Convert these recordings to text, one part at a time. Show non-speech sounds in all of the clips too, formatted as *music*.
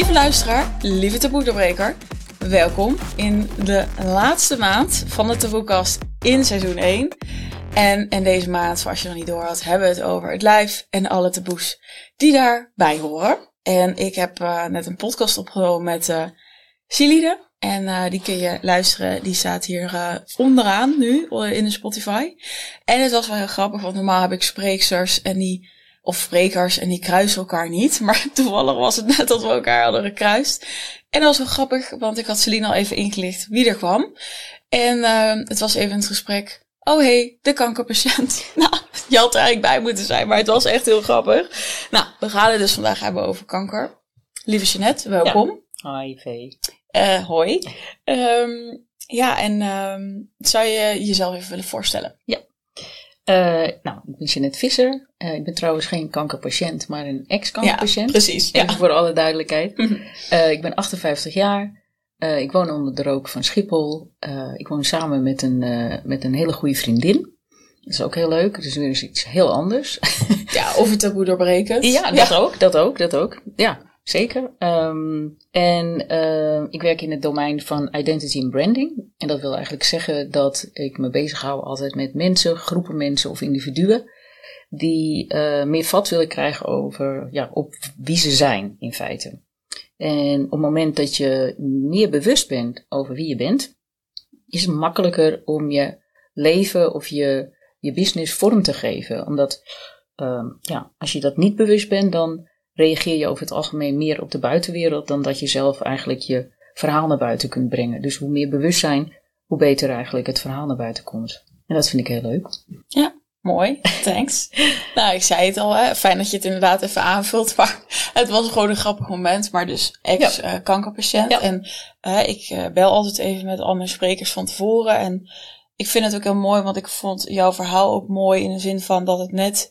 Lieve luisteraar, lieve taboedoorbreker, welkom in de laatste maand van de taboekast in seizoen 1. En deze maand, zoals je nog niet door had, hebben we het over het lijf en alle taboes die daarbij horen. En ik heb uh, net een podcast opgenomen met uh, Silide. En uh, die kun je luisteren. Die staat hier onderaan nu in de Spotify. En het was wel heel grappig, want normaal heb ik spreeksters en die of sprekers en die kruisen elkaar niet. *laughs* Maar toevallig was het net dat we elkaar hadden gekruist. En dat was wel grappig, want ik had Celine al even ingelicht wie er kwam. En uh, het was even het gesprek. Oh hey, de kankerpatiënt. *laughs* nou, je had er eigenlijk bij moeten zijn, maar het was echt heel grappig. Nou, we gaan het dus vandaag hebben over kanker. Lieve Jeanette, welkom. Ja. Hi, V. Uh, hoi. Um, ja, en um, zou je jezelf even willen voorstellen? Ja. Uh, nou, ik ben Jeanette Visser. Uh, ik ben trouwens geen kankerpatiënt, maar een ex-kankerpatiënt. Ja, precies. Even ja. voor alle duidelijkheid. uh, *laughs* ik ben 58 jaar. ik woon onder de rook van Schiphol. ik woon samen met een, met een hele goede vriendin. Dat is ook heel leuk. Is weer eens iets heel anders. ja, of het taboe doorbreken. *laughs* Ja, dat ja. ook, dat ook, dat ook. Ja, zeker. Um, en uh, ik werk in het domein van identity and branding. En dat wil eigenlijk zeggen dat ik me bezighoud altijd met mensen, groepen mensen of individuen. Die uh, meer vat willen krijgen over ja, op wie ze zijn in feite. En op het moment dat je meer bewust bent over wie je bent, is het makkelijker om je leven of je, je business vorm te geven. Omdat uh, ja, als je dat niet bewust bent, dan reageer je over het algemeen meer op de buitenwereld dan dat je zelf eigenlijk je verhaal naar buiten kunt brengen. Dus hoe meer bewustzijn, hoe beter eigenlijk het verhaal naar buiten komt. En dat vind ik heel leuk. Ja, mooi. Thanks. *laughs* nou, ik zei het al, hè. fijn dat je het inderdaad even aanvult. Maar *laughs* het was gewoon een grappig moment. Maar dus ex-kankerpatiënt. Ja. En uh, ik uh, bel altijd even met al mijn sprekers van tevoren. En ik vind het ook heel mooi, want ik vond jouw verhaal ook mooi in de zin van dat het net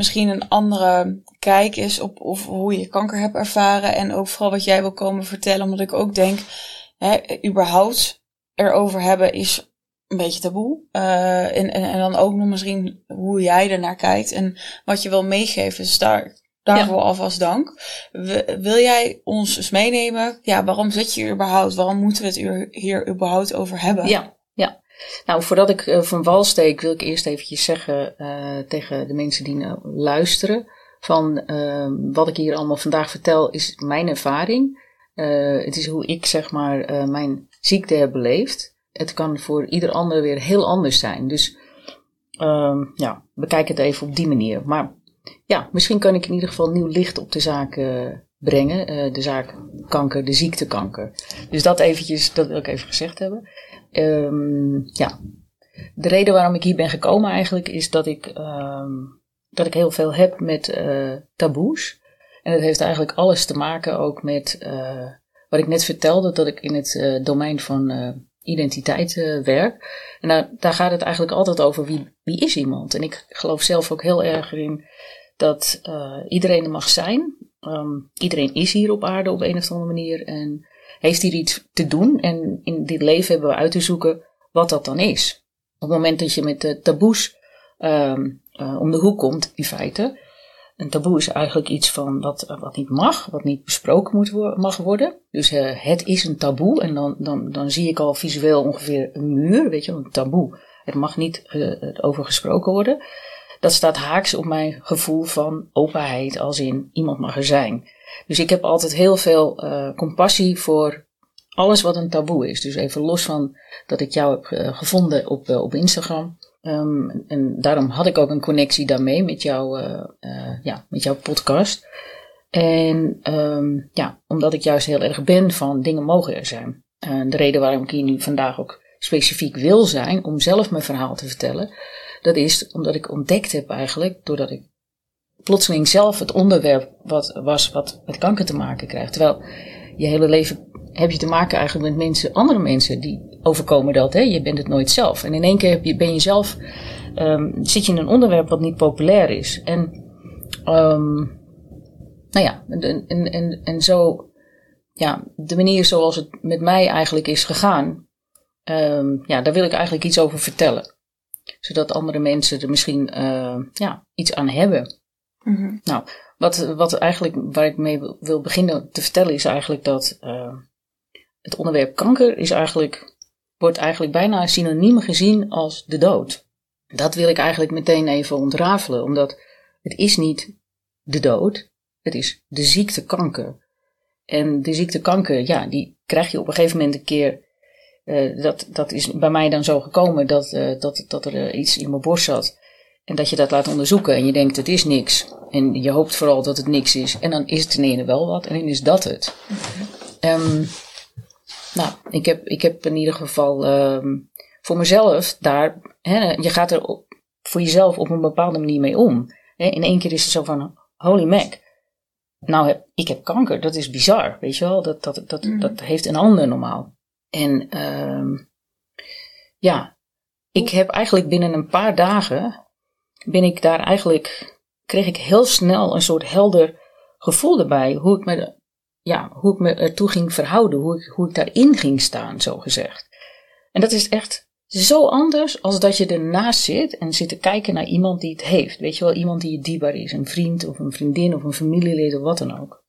misschien een andere kijk is op of hoe je kanker hebt ervaren. En ook vooral wat jij wil komen vertellen. Omdat ik ook denk, hè, überhaupt erover hebben is een beetje taboe. Uh, en, en, en, dan ook nog misschien hoe jij ernaar kijkt en wat je wil meegeven. Dus daar, daarvoor ja. alvast dank. wil jij ons eens meenemen? Ja, waarom zit je hier überhaupt? Waarom moeten we het hier überhaupt over hebben? Ja. Nou, voordat ik uh, van wal steek, wil ik eerst eventjes zeggen uh, tegen de mensen die nou luisteren. Van uh, wat ik hier allemaal vandaag vertel is mijn ervaring. het is hoe ik zeg maar mijn ziekte heb beleefd. Het kan voor ieder ander weer heel anders zijn. Dus ehm, ja, bekijk het even op die manier. Maar ja, misschien kan ik in ieder geval nieuw licht op de zaak brengen. de zaak kanker, de ziekte kanker. Dus dat eventjes, dat wil ik even gezegd hebben. Um, ja, de reden waarom ik hier ben gekomen eigenlijk is dat ik, um, dat ik heel veel heb met uh, taboes. En dat heeft eigenlijk alles te maken ook met uh, wat ik net vertelde, dat ik in het uh, domein van identiteit werk. En daar, daar gaat het eigenlijk altijd over wie, wie is iemand. En ik geloof zelf ook heel erg in dat iedereen er mag zijn. Um, iedereen is hier op aarde op een of andere manier. En heeft hier iets te doen. En in dit leven hebben we uit te zoeken wat dat dan is. Op het moment dat je met de taboes um, uh, om de hoek komt, in feite. Een taboe is eigenlijk iets van wat, wat niet mag, wat niet besproken moet mag worden. Dus uh, het is een taboe. En dan, dan, dan zie ik al visueel ongeveer een muur, weet je, een taboe. Het mag niet uh, over gesproken worden. Dat staat haaks op mijn gevoel van openheid, als in iemand mag er zijn. Dus ik heb altijd heel veel uh, compassie voor alles wat een taboe is. Dus even los van dat ik jou heb uh, gevonden op, uh, op Instagram. Um, en daarom had ik ook een connectie daarmee met, jou, ja, met jouw podcast. En um, ja, omdat ik juist heel erg ben van dingen mogen er zijn. En de reden waarom ik hier nu vandaag ook specifiek wil zijn, om zelf mijn verhaal te vertellen, dat is omdat ik ontdekt heb eigenlijk, doordat ik plotseling zelf het onderwerp wat, was wat met kanker te maken krijgt. Terwijl je hele leven heb je te maken eigenlijk met mensen, andere mensen die overkomen dat. Hè? Je bent het nooit zelf. En in één keer heb je, ben je zelf, um, zit je in een onderwerp wat niet populair is. En, um, nou ja, en, en, en, en zo, ja, de manier zoals het met mij eigenlijk is gegaan, um, ja, daar wil ik eigenlijk iets over vertellen. Zodat andere mensen er misschien uh, ja, iets aan hebben. -hmm. Nou, wat, wat eigenlijk, waar ik mee wil beginnen te vertellen, is eigenlijk dat uh, het onderwerp kanker is eigenlijk, wordt eigenlijk bijna synoniem gezien als de dood. Dat wil ik eigenlijk meteen even ontrafelen, omdat het is niet de dood, het is de ziekte kanker. En de ziekte kanker, ja, die krijg je op een gegeven moment een keer. Uh, dat, dat is bij mij dan zo gekomen dat, uh, dat, dat er iets in mijn borst zat. En dat je dat laat onderzoeken en je denkt het is niks. En je hoopt vooral dat het niks is. En dan is het ten ene wel wat en dan is dat het. Um, nou, ik heb, ik heb in ieder geval um, voor mezelf daar. Hè, je gaat er voor jezelf op een bepaalde manier mee om. Hè, in één keer is het zo van: holy mac. Nou, heb, ik heb kanker, dat is bizar, weet je wel? Dat, dat, dat, mm. dat heeft een ander normaal. En um, ja, ik heb eigenlijk binnen een paar dagen ben ik daar eigenlijk, kreeg ik heel snel een soort helder gevoel erbij. Hoe ik me, ja, hoe ik me ertoe ging verhouden. Hoe ik, hoe ik daarin ging staan, zo gezegd. En dat is echt zo anders als dat je ernaast zit en zit te kijken naar iemand die het heeft. Weet je wel, iemand die je dierbaar is. Een vriend of een vriendin of een familielid of wat dan ook.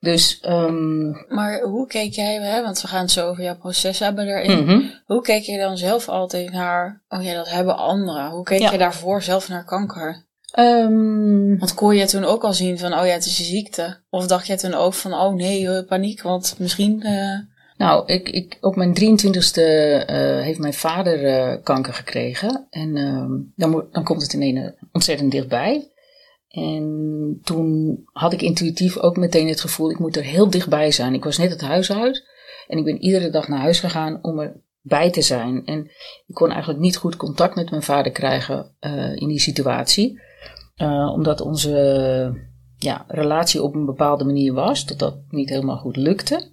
Dus, um, maar hoe keek jij, hè, want we gaan het zo over jouw proces hebben erin. Mm Hoe keek je dan zelf altijd naar, oh ja, dat hebben anderen. Hoe keek je daarvoor zelf naar kanker? Um, want kon je toen ook al zien van, oh ja, het is een ziekte? Of dacht je toen ook van, oh nee, paniek, want misschien... Uh... Nou, ik, ik, op mijn 23ste uh, heeft mijn vader uh, kanker gekregen. En um, dan, dan komt het ineens ontzettend dichtbij. En toen had ik intuïtief ook meteen het gevoel, ik moet er heel dichtbij zijn. Ik was net het huis uit en ik ben iedere dag naar huis gegaan om erbij te zijn. En ik kon eigenlijk niet goed contact met mijn vader krijgen uh, in die situatie. Uh, omdat onze ja, relatie op een bepaalde manier was, dat dat niet helemaal goed lukte.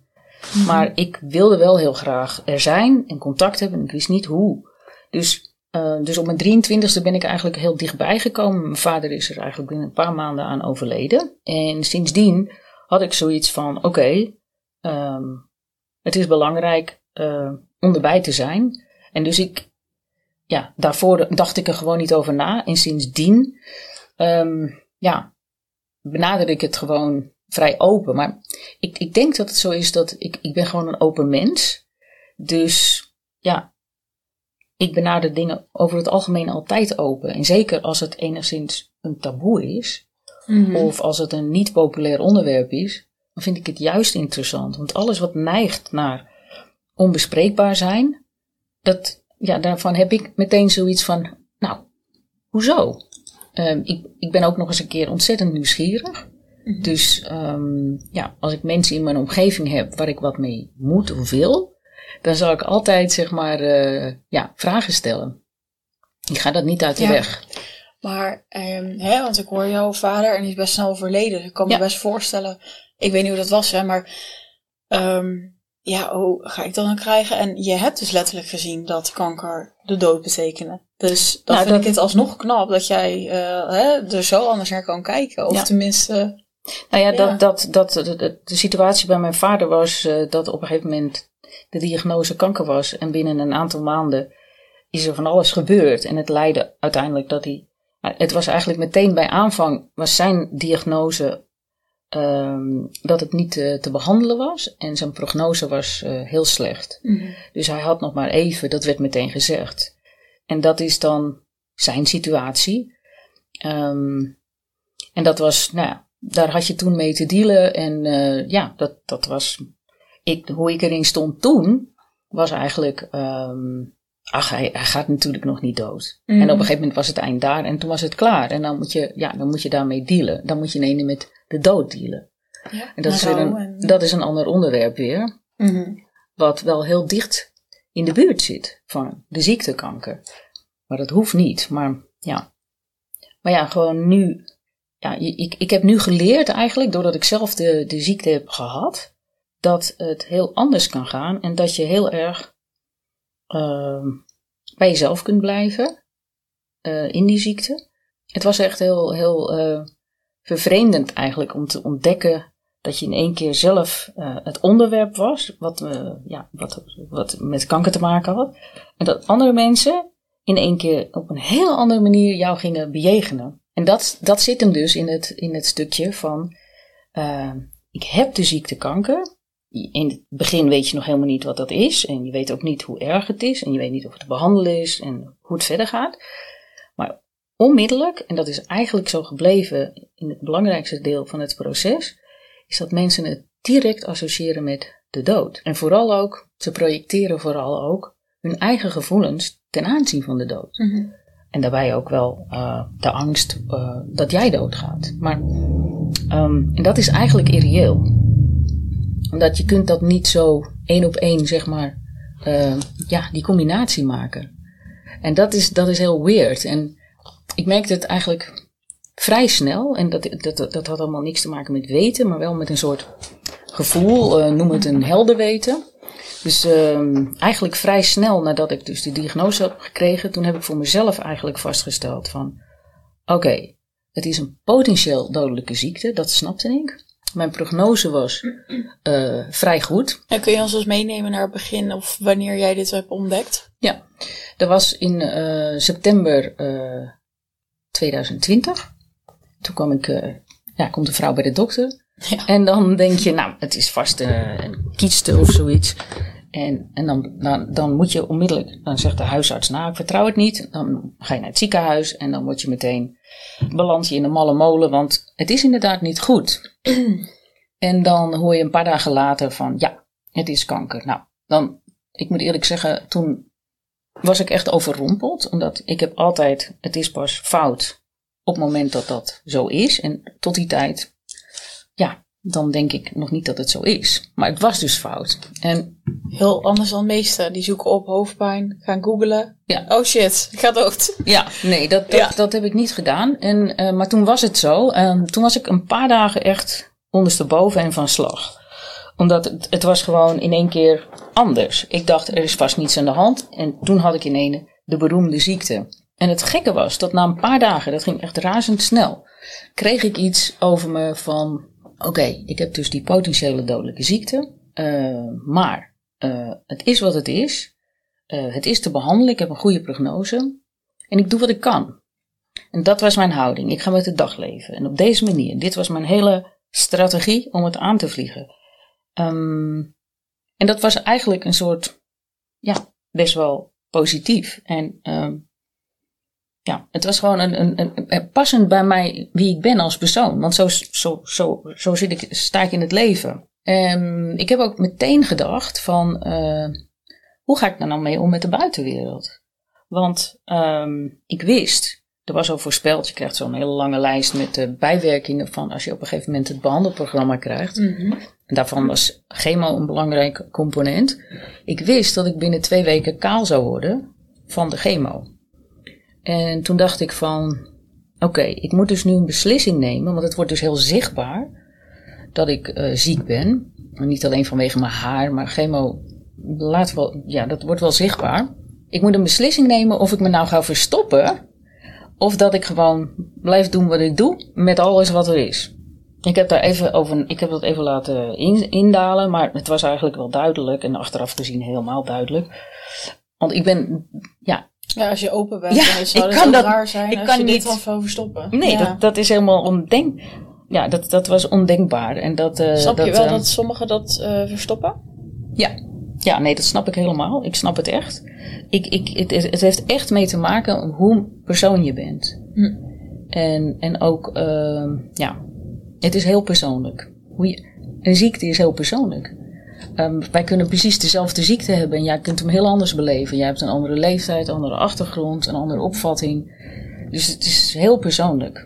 Mhm. Maar ik wilde wel heel graag er zijn en contact hebben en ik wist niet hoe. Dus uh, dus op mijn 23e ben ik eigenlijk heel dichtbij gekomen. Mijn vader is er eigenlijk binnen een paar maanden aan overleden. En sindsdien had ik zoiets van: oké, um, het is belangrijk uh, om erbij te zijn. En dus ik, ja, daarvoor dacht ik er gewoon niet over na. En sindsdien, um, ja, benaderde ik het gewoon vrij open. Maar ik, ik denk dat het zo is dat ik, ik ben gewoon een open mens. Dus ja, ik benader dingen over het algemeen altijd open. En zeker als het enigszins een taboe is, mhm. of als het een niet populair onderwerp is, dan vind ik het juist interessant. Want alles wat neigt naar onbespreekbaar zijn, dat, ja, daarvan heb ik meteen zoiets van, nou, hoezo? Um, ik, ik ben ook nog eens een keer ontzettend nieuwsgierig. Mhm. Dus um, ja, als ik mensen in mijn omgeving heb waar ik wat mee moet of wil, dan zal ik altijd zeg maar uh, ja, vragen stellen. Ik ga dat niet uit de ja. weg. Maar, um, hè, want ik hoor jouw vader en die is best snel overleden. Ik kan me best voorstellen, ik weet niet hoe dat was, hè, maar um, ja, hoe ga ik dat dan krijgen? En je hebt dus letterlijk gezien dat kanker de dood betekende. Dus dan nou, vind ik het alsnog knap dat jij uh, hè, er zo anders naar kan kijken. Of ja. tenminste. Nou ja, Dat, dat, dat, de, de, situatie bij mijn vader was uh, dat op een gegeven moment de diagnose kanker was. En binnen een aantal maanden is er van alles gebeurd. En het leidde uiteindelijk dat hij. Het was eigenlijk meteen bij aanvang was zijn diagnose um, dat het niet te, te, behandelen was. En zijn prognose was uh, heel slecht. Mm-hmm. Dus hij had nog maar even, dat werd meteen gezegd. En dat is dan zijn situatie. Um, en dat was, nou ja, daar had je toen mee te dealen. En uh, ja, dat, dat was ik, hoe ik erin stond toen, was eigenlijk, um, ach, hij, hij, gaat natuurlijk nog niet dood. En op een mhm. gegeven moment was het eind daar en toen was het klaar. En dan moet je, ja, dan moet je daarmee dealen. Dan moet je ineens met de dood dealen. Ja, en dat is, weer een, dat is een ander onderwerp weer. Mm Wat wel heel dicht in de buurt zit van de ziektekanker. Maar dat hoeft niet. Maar ja. Maar ja, gewoon nu. Ja, ik, ik heb nu geleerd eigenlijk, doordat ik zelf de, de ziekte heb gehad dat het heel anders kan gaan en dat je heel erg uh, bij jezelf kunt blijven uh, in die ziekte. Het was echt heel, heel uh, vervreemdend eigenlijk om te ontdekken dat je in één keer zelf het onderwerp was, wat, ja, wat, wat met kanker te maken had. En dat andere mensen in één keer op een heel andere manier jou gingen bejegenen. En dat, dat zit hem dus in het, in het stukje van, ik heb de ziekte kanker. In het begin weet je nog helemaal niet wat dat is. En je weet ook niet hoe erg het is. En je weet niet of het te behandelen is en hoe het verder gaat. Maar onmiddellijk, en dat is eigenlijk zo gebleven in het belangrijkste deel van het proces, is dat mensen het direct associëren met de dood. En vooral ook, ze projecteren vooral ook hun eigen gevoelens ten aanzien van de dood. Mhm. En daarbij ook wel uh, de angst uh, dat jij doodgaat. Maar um, en dat is eigenlijk irreëel. Omdat je kunt dat niet zo één op één, zeg maar, uh, ja, die combinatie maken. En dat is, dat is heel weird. En ik merkte het eigenlijk vrij snel. En dat, dat, dat had allemaal niks te maken met weten, maar wel met een soort gevoel. noem het een helder weten. Dus uh, eigenlijk vrij snel nadat ik dus die diagnose heb gekregen, toen heb ik voor mezelf eigenlijk vastgesteld van, oké, het is een potentieel dodelijke ziekte, dat snapte ik. Mijn prognose was uh, vrij goed. En kun je ons eens meenemen naar het begin of wanneer jij dit hebt ontdekt? Ja, dat was in uh, september 2020. Toen kwam ik, ja, komt een vrouw bij de dokter. Ja. En dan denk je, nou, het is vast een kieste of zoiets. En, en dan, dan, dan moet je onmiddellijk, dan zegt de huisarts, nou, ik vertrouw het niet. Dan ga je naar het ziekenhuis en dan word je meteen, beland je in de malle molen, want het is inderdaad niet goed. *clears throat* en dan hoor je een paar dagen later van, ja, het is kanker. Nou, dan, ik moet eerlijk zeggen, toen was ik echt overrompeld, omdat ik heb altijd, het is pas fout op het moment dat dat zo is. En tot die tijd ja, dan denk ik nog niet dat het zo is. Maar het was dus fout. En Heel anders dan meesten. Die zoeken op hoofdpijn, gaan googlen. Ja. Oh shit, ik ga dood. Ja, nee, dat, dat, Ja. dat heb ik niet gedaan. En, eh, maar toen was het zo. En toen was ik een paar dagen echt ondersteboven en van slag. Omdat het, het was gewoon in één keer anders. Ik dacht, er is vast niets aan de hand. En toen had ik in één de beroemde ziekte. En het gekke was dat na een paar dagen, dat ging echt razendsnel, kreeg ik iets over me van oké, ik heb dus die potentiële dodelijke ziekte, uh, maar uh, het is wat het is. Uh, het is te behandelen, ik heb een goede prognose en ik doe wat ik kan. En dat was mijn houding. Ik ga met de dag leven. En op deze manier, dit was mijn hele strategie om het aan te vliegen. Um, en dat was eigenlijk een soort, ja, best wel positief. En um, ja, het was gewoon een, een, een, passend bij mij wie ik ben als persoon. Want zo, zo, zo, zo zit ik, sta ik in het leven. Um, ik heb ook meteen gedacht van, uh, hoe ga ik daar nou mee om met de buitenwereld? Want um, ik wist, er was al voorspeld, je krijgt zo'n hele lange lijst met de bijwerkingen van als je op een gegeven moment het behandelprogramma krijgt. Mm -hmm. En daarvan was chemo een belangrijk component. Ik wist dat ik binnen twee weken kaal zou worden van de chemo. En toen dacht ik van, oké, ik moet dus nu een beslissing nemen, want het wordt dus heel zichtbaar dat ik uh, ziek ben. En niet alleen vanwege mijn haar, maar chemo, laat wel, ja, dat wordt wel zichtbaar. Ik moet een beslissing nemen of ik me nou ga verstoppen, of dat ik gewoon blijf doen wat ik doe met alles wat er is. Ik heb daar even over, ik heb dat even laten in, indalen, maar het was eigenlijk wel duidelijk en achteraf gezien helemaal duidelijk. Want ik ben, ja, ja, als je open bent, Ja, dan zou ik het kan dat- raar zijn ik als kan je niet- dit van verstoppen. Nee, ja. dat, dat is helemaal ondenk. Ja, dat, dat was ondenkbaar. En dat, eh, Snap je wel eh, dat sommigen dat eh, verstoppen? Ja. ja, nee, dat snap ik helemaal. Ik snap het echt. Ik, ik, het, het heeft echt mee te maken hoe persoon je bent. Hm. En, en ook, ehm, ja, het is heel persoonlijk. Hoe je, een ziekte is heel persoonlijk. Ehm, wij kunnen precies dezelfde ziekte hebben en jij kunt hem heel anders beleven. Jij hebt een andere leeftijd, een andere achtergrond, een andere opvatting. Dus het is heel persoonlijk.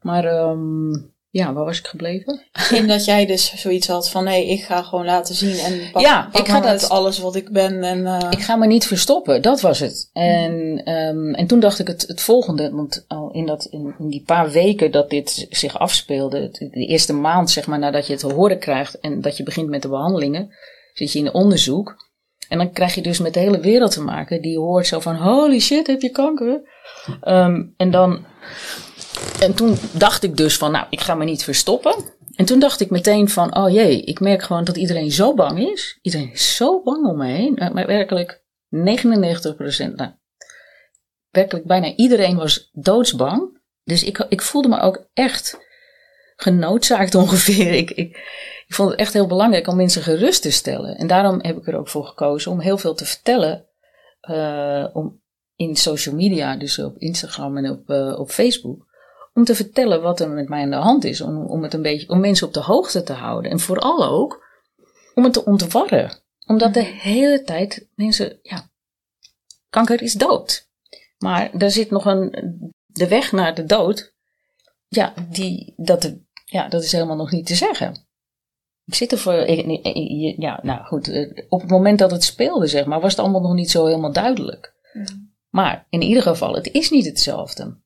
Maar ehm, ja, waar was ik gebleven? In dat jij dus zoiets had van, nee, ik ga gewoon laten zien en pak, Ja, pak ik ga dat- alles wat ik ben. En, eh, Ik ga me niet verstoppen, dat was het. En, ehm, en toen dacht ik het, het volgende, want al in, dat, in, in die paar weken dat dit zich afspeelde, de eerste maand zeg maar nadat je het te horen krijgt en dat je begint met de behandelingen, zit je in onderzoek. En dan krijg je dus met de hele wereld te maken die hoort zo van, holy shit, heb je kanker? Ehm, en dan, en toen dacht ik dus van, nou, ik ga me niet verstoppen. En toen dacht ik meteen van, oh jee, ik merk gewoon dat iedereen zo bang is. Iedereen is zo bang om me heen. Nou, Maar werkelijk 99 procent, nou, werkelijk bijna iedereen was doodsbang. dus ik, ik voelde me ook echt genoodzaakt *laughs* ongeveer. Ik, ik, vond het echt heel belangrijk om mensen gerust te stellen. En daarom heb ik er ook voor gekozen om heel veel te vertellen. Uh, om in social media, dus op Instagram en op, uh, op Facebook. Om te vertellen wat er met mij aan de hand is. Om, om, het een beetje, om mensen op de hoogte te houden. En vooral ook om het te ontwarren. Omdat de mhm. hele tijd mensen, ja, kanker is dood. Maar er zit nog een, de weg naar de dood. Ja, die, dat, ja, dat is helemaal nog niet te zeggen. Ik zit er voor, ja, nou goed, eh, op het moment dat het speelde, zeg maar, was het allemaal nog niet zo helemaal duidelijk. Mhm. Maar in ieder geval, het is niet hetzelfde.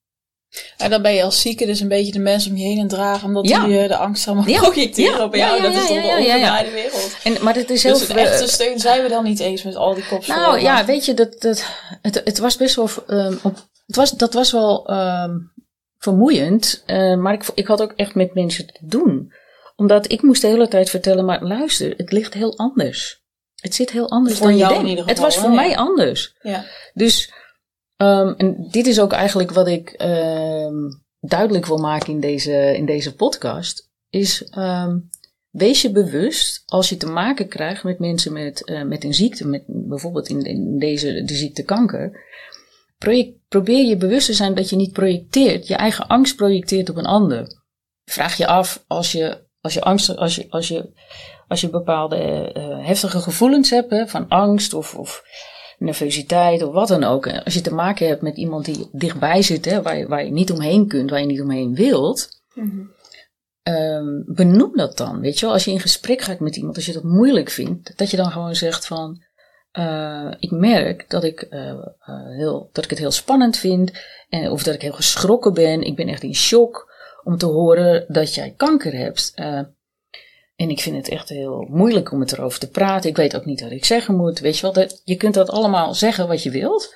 En dan ben je als zieke dus een beetje de mensen om je heen en dragen, omdat ja. die de angst allemaal ja. projecteren op jou. dat is toch de omgedraaide wereld. En, maar het is heel dus echte steun zijn we dan niet eens met al die kopscholen. Nou ja, weet je, dat, dat, het, het was best wel, um, het was, dat was wel um, vermoeiend, uh, maar ik, ik had ook echt met mensen te doen. Omdat ik moest de hele tijd vertellen, maar luister, het ligt heel anders. Het zit heel anders voor dan jou je denkt. Het was voor mij anders. Ja. Dus Um, en dit is ook eigenlijk wat ik um, duidelijk wil maken in deze, in deze podcast. Is um, wees je bewust als je te maken krijgt met mensen met, uh, met een ziekte, met, bijvoorbeeld in, deze, de ziekte kanker. probeer je bewust te zijn dat je niet projecteert, je eigen angst projecteert op een ander. Vraag je af als je, als je angst, als je, als je, als je bepaalde uh, heftige gevoelens hebt hè, van angst of, of nervositeit of wat dan ook. Als je te maken hebt met iemand die dichtbij zit, hè, waar, je, waar je niet omheen kunt, waar je niet omheen wilt, mm benoem dat dan. Weet je wel, als je in gesprek gaat met iemand, als je dat moeilijk vindt, dat je dan gewoon zegt van. Uh, ik merk dat ik, uh, uh, heel, dat ik het heel spannend vind, en, of dat ik heel geschrokken ben. Ik ben echt in shock om te horen dat jij kanker hebt. En ik vind het echt heel moeilijk om het erover te praten. Ik weet ook niet wat ik zeggen moet. Weet je wel, dat, je kunt dat allemaal zeggen wat je wilt.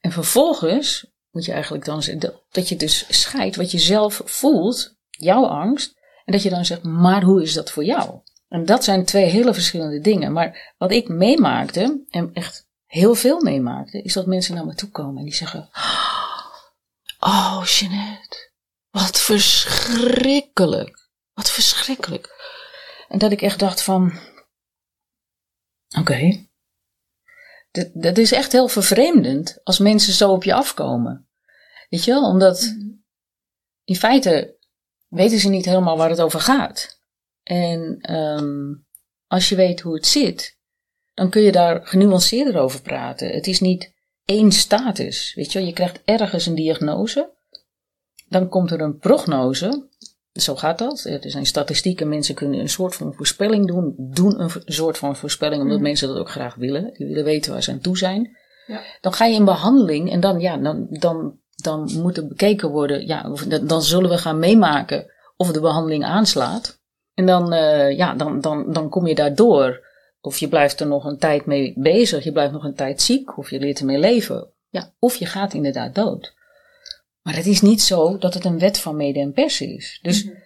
En vervolgens moet je eigenlijk dan zeggen dat je dus scheidt wat je zelf voelt, jouw angst. En dat je dan zegt, maar hoe is dat voor jou? En dat zijn twee hele verschillende dingen. Maar wat ik meemaakte, en echt heel veel meemaakte, is dat mensen naar me toe komen en die zeggen: Oh, Jeanette, wat verschrikkelijk. Wat verschrikkelijk. En dat ik echt dacht van, oké, dat is echt heel vervreemdend als mensen zo op je afkomen. Weet je wel, omdat in feite weten ze niet helemaal waar het over gaat. En um, als je weet hoe het zit, dan kun je daar genuanceerder over praten. Het is niet één status. Weet je wel, je krijgt ergens een diagnose. Dan komt er een prognose. Zo gaat dat. Er zijn statistieken. Mensen kunnen een soort van voorspelling doen. Doen een soort van voorspelling, omdat mm. mensen dat ook graag willen. Die willen weten waar ze aan toe zijn. Ja. Dan ga je in behandeling en dan, ja, dan, dan, dan moet er bekeken worden. Ja, dan zullen we gaan meemaken of de behandeling aanslaat. En dan, uh, ja, dan, dan, dan kom je daardoor. Of je blijft er nog een tijd mee bezig. Je blijft nog een tijd ziek. Of je leert ermee leven. Ja, of je gaat inderdaad dood. Maar het is niet zo dat het een wet van mede en pers is. Dus mm -hmm.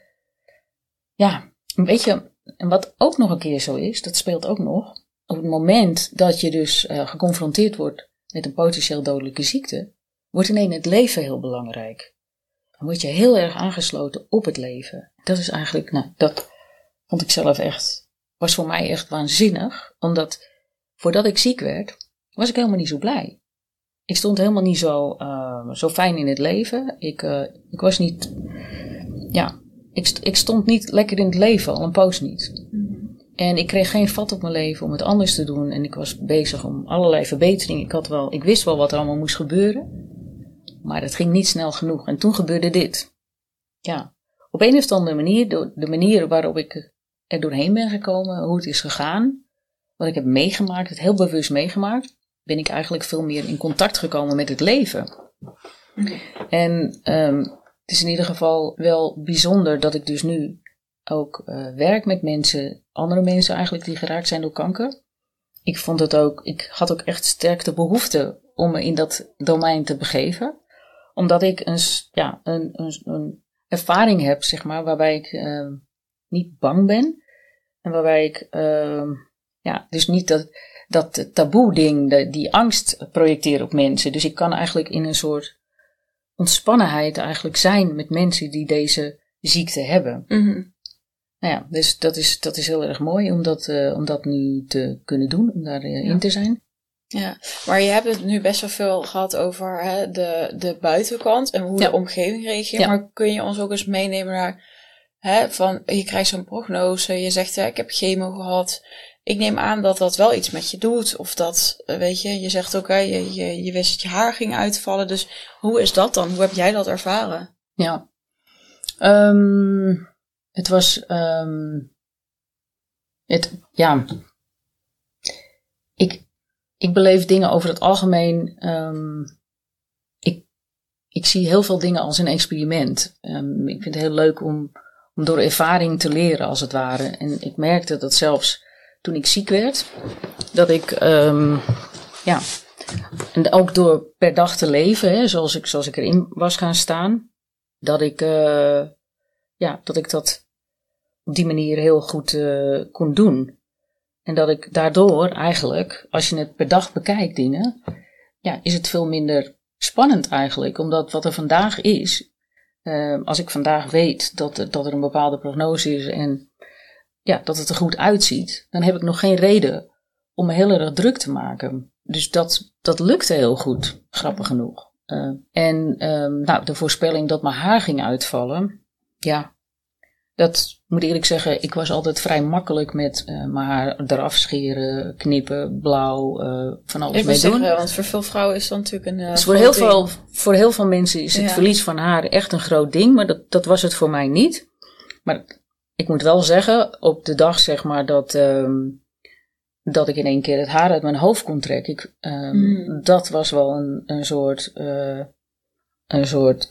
ja, weet je, en wat ook nog een keer zo is, dat speelt ook nog. Op het moment dat je dus uh, geconfronteerd wordt met een potentieel dodelijke ziekte, wordt ineens het leven heel belangrijk. Dan word je heel erg aangesloten op het leven. Dat is eigenlijk, nou, dat vond ik zelf echt, was voor mij echt waanzinnig. Omdat voordat ik ziek werd, was ik helemaal niet zo blij ik stond helemaal niet zo, uh, zo fijn in het leven. Ik, uh, ik was niet, ja, ik, ik stond niet lekker in het leven, al een poos niet. Mm-hmm. En ik kreeg geen vat op mijn leven om het anders te doen. En ik was bezig om allerlei verbeteringen. Ik, had wel, ik wist wel wat er allemaal moest gebeuren. Maar het ging niet snel genoeg. En toen gebeurde dit. Ja, op een of andere manier, de manier waarop ik er doorheen ben gekomen, hoe het is gegaan, wat ik heb meegemaakt, het heel bewust meegemaakt, ben ik eigenlijk veel meer in contact gekomen met het leven. En um, het is in ieder geval wel bijzonder dat ik dus nu ook uh, werk met mensen, andere mensen eigenlijk die geraakt zijn door kanker. Ik vond het ook, ik had ook echt sterk de behoefte om me in dat domein te begeven. Omdat ik een, ja, een, een, een ervaring heb, zeg maar, waarbij ik uh, niet bang ben. En waarbij ik, uh, ja, dus niet dat, dat taboe-ding, die angst projecteren op mensen. Dus ik kan eigenlijk in een soort ontspannenheid eigenlijk zijn met mensen die deze ziekte hebben. Mhm. Nou ja, dus dat is, dat is heel erg mooi om dat, eh, om dat nu te kunnen doen, om daarin in Ja. te zijn. Ja, maar je hebt het nu best wel veel gehad over hè, de, de buitenkant en hoe Ja. de omgeving reageert. Ja. Maar kun je ons ook eens meenemen naar, hè, van je krijgt zo'n prognose, je zegt ja, ik heb chemo gehad. Ik neem aan dat dat wel iets met je doet. Of dat, eh, weet je, je zegt ook, je, je, je wist dat je haar ging uitvallen. Dus hoe is dat dan? Hoe heb jij dat ervaren? Ja. Ehm, het was. ehm, het, ja. Ik, ik beleef dingen over het algemeen. ehm, ik, ik zie heel veel dingen als een experiment. Ik vind het heel leuk om, door ervaring te leren, als het ware. En ik merkte dat zelfs toen ik ziek werd, dat ik. ehm, ja. En ook door per dag te leven, hè, zoals, ik, zoals ik erin was gaan staan dat ik, eh, ja, dat ik dat op die manier heel goed eh, kon doen. En dat ik daardoor eigenlijk, als je het per dag bekijkt dingen, ja, is het veel minder spannend eigenlijk. Omdat wat er vandaag is, eh, als ik vandaag weet dat, dat er een bepaalde prognose is en ja, dat het er goed uitziet, dan heb ik nog geen reden om me heel erg druk te maken. Dus dat, dat lukte heel goed, grappig genoeg. Eh, en ehm, nou, de voorspelling dat mijn haar ging uitvallen, ja, dat moet eerlijk zeggen, ik was altijd vrij makkelijk met eh, mijn haar eraf scheren, knippen, blauw, eh, van alles Even mee doen. zeggen, want voor veel vrouwen is dat natuurlijk een. eh, Dus voor heel, ding. veel, voor heel veel mensen is het Ja. verlies van haar echt een groot ding, maar dat, dat was het voor mij niet. Maar ik moet wel zeggen, op de dag zeg maar dat, ehm, dat ik in één keer het haar uit mijn hoofd kon trekken, ik, ehm, Mm. dat was wel een, een soort, een soort,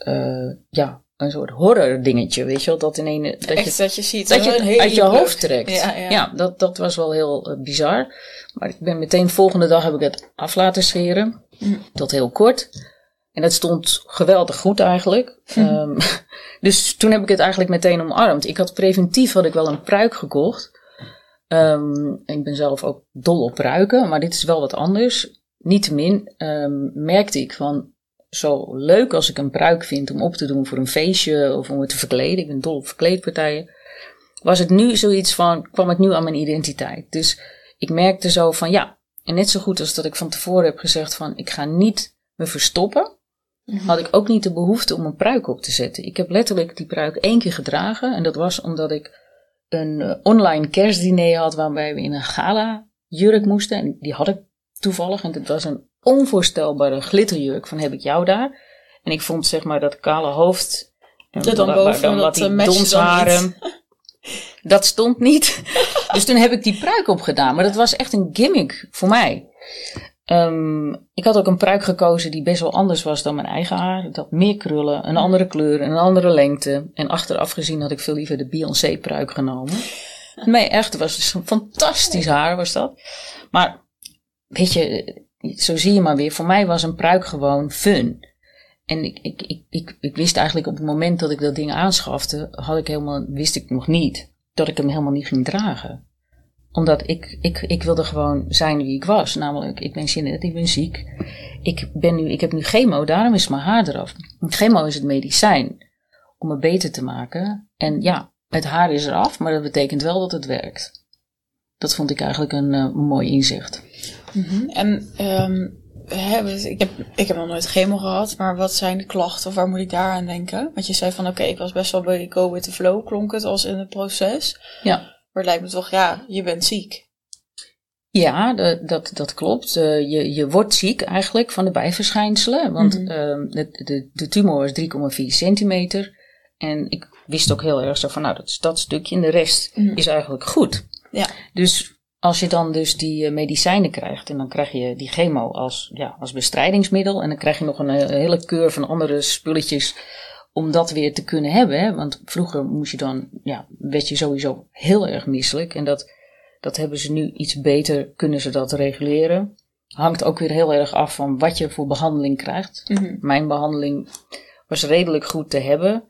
ja, een soort horror dingetje, weet je wel, dat in een, dat je Echt dat je ziet. dat je het hele uit je hoofd trekt. Ja, ja. dat, dat was wel heel eh, bizar. Maar ik ben meteen volgende dag heb ik het af laten scheren. Mm. Tot heel kort. En dat stond geweldig goed eigenlijk. Ehm, *laughs* dus toen heb ik het eigenlijk meteen omarmd. Ik had preventief had ik wel een pruik gekocht. Ehm, ik ben zelf ook dol op pruiken, maar dit is wel wat anders. Niettemin ehm, merkte ik van zo leuk als ik een pruik vind om op te doen voor een feestje of om het te verkleden. Ik ben dol op verkleedpartijen. Was het nu zoiets van, kwam het nu aan mijn identiteit. Dus ik merkte zo van ja, en net zo goed als dat ik van tevoren heb gezegd van ik ga niet me verstoppen, Mhm. had ik ook niet de behoefte om een pruik op te zetten. Ik heb letterlijk die pruik één keer gedragen en dat was omdat ik een eh, online kerstdiner had waarbij we in een gala jurk moesten en die had ik toevallig en het was een onvoorstelbare glitterjurk van heb ik jou daar. En ik vond zeg maar dat kale hoofd en Ja, dan boven, dan dat, die eh, donsharen. *laughs* Dat stond niet. *laughs* dus toen heb ik die pruik opgedaan. Maar dat was echt een gimmick voor mij. Ehm, ik had ook een pruik gekozen die best wel anders was dan mijn eigen haar. Had meer krullen, een andere kleur, een andere lengte. En achteraf gezien had ik veel liever de Beyoncé pruik genomen. *laughs* Nee, echt, het was dus een fantastisch haar was dat. Maar, weet je, zo zie je maar weer. Voor mij was een pruik gewoon fun. En ik, ik, ik, ik, wist eigenlijk op het moment dat ik dat ding aanschafte, had ik helemaal, wist ik nog niet dat ik hem helemaal niet ging dragen. Omdat ik, ik, ik wilde gewoon zijn wie ik was. Namelijk, ik ben Jeanette, ik ben ziek. Ik, ben nu, ik heb nu chemo, daarom is mijn haar eraf. Chemo is het medicijn om me beter te maken. En ja, het haar is eraf, maar dat betekent wel dat het werkt. Dat vond ik eigenlijk een eh, mooi inzicht. Mhm. En ehm, hè, ik, heb, ik heb nog nooit chemo gehad, maar wat zijn de klachten of waar moet ik daaraan denken? Want je zei van oké, ik was best wel bij go with the flow, klonk het als in het proces. Ja. Maar het lijkt me toch, ja, je bent ziek. Ja, dat, dat klopt. Je, je wordt ziek eigenlijk van de bijverschijnselen. Want Mhm. ehm, de, de, de tumor is 3,4 centimeter. En ik wist ook heel erg zo van, nou, dat is dat stukje en de rest Mhm. is eigenlijk goed. Ja. Dus als je dan dus die eh, medicijnen krijgt en dan krijg je die chemo als, ja, als bestrijdingsmiddel. En dan krijg je nog een, eh, hele keur van andere spulletjes om dat weer te kunnen hebben. Hè? Want vroeger moest je dan, ja, werd je sowieso heel erg misselijk. En dat, dat hebben ze nu iets beter, kunnen ze dat reguleren. Hangt ook weer heel erg af van wat je voor behandeling krijgt. Mhm. Mijn behandeling was redelijk goed te hebben.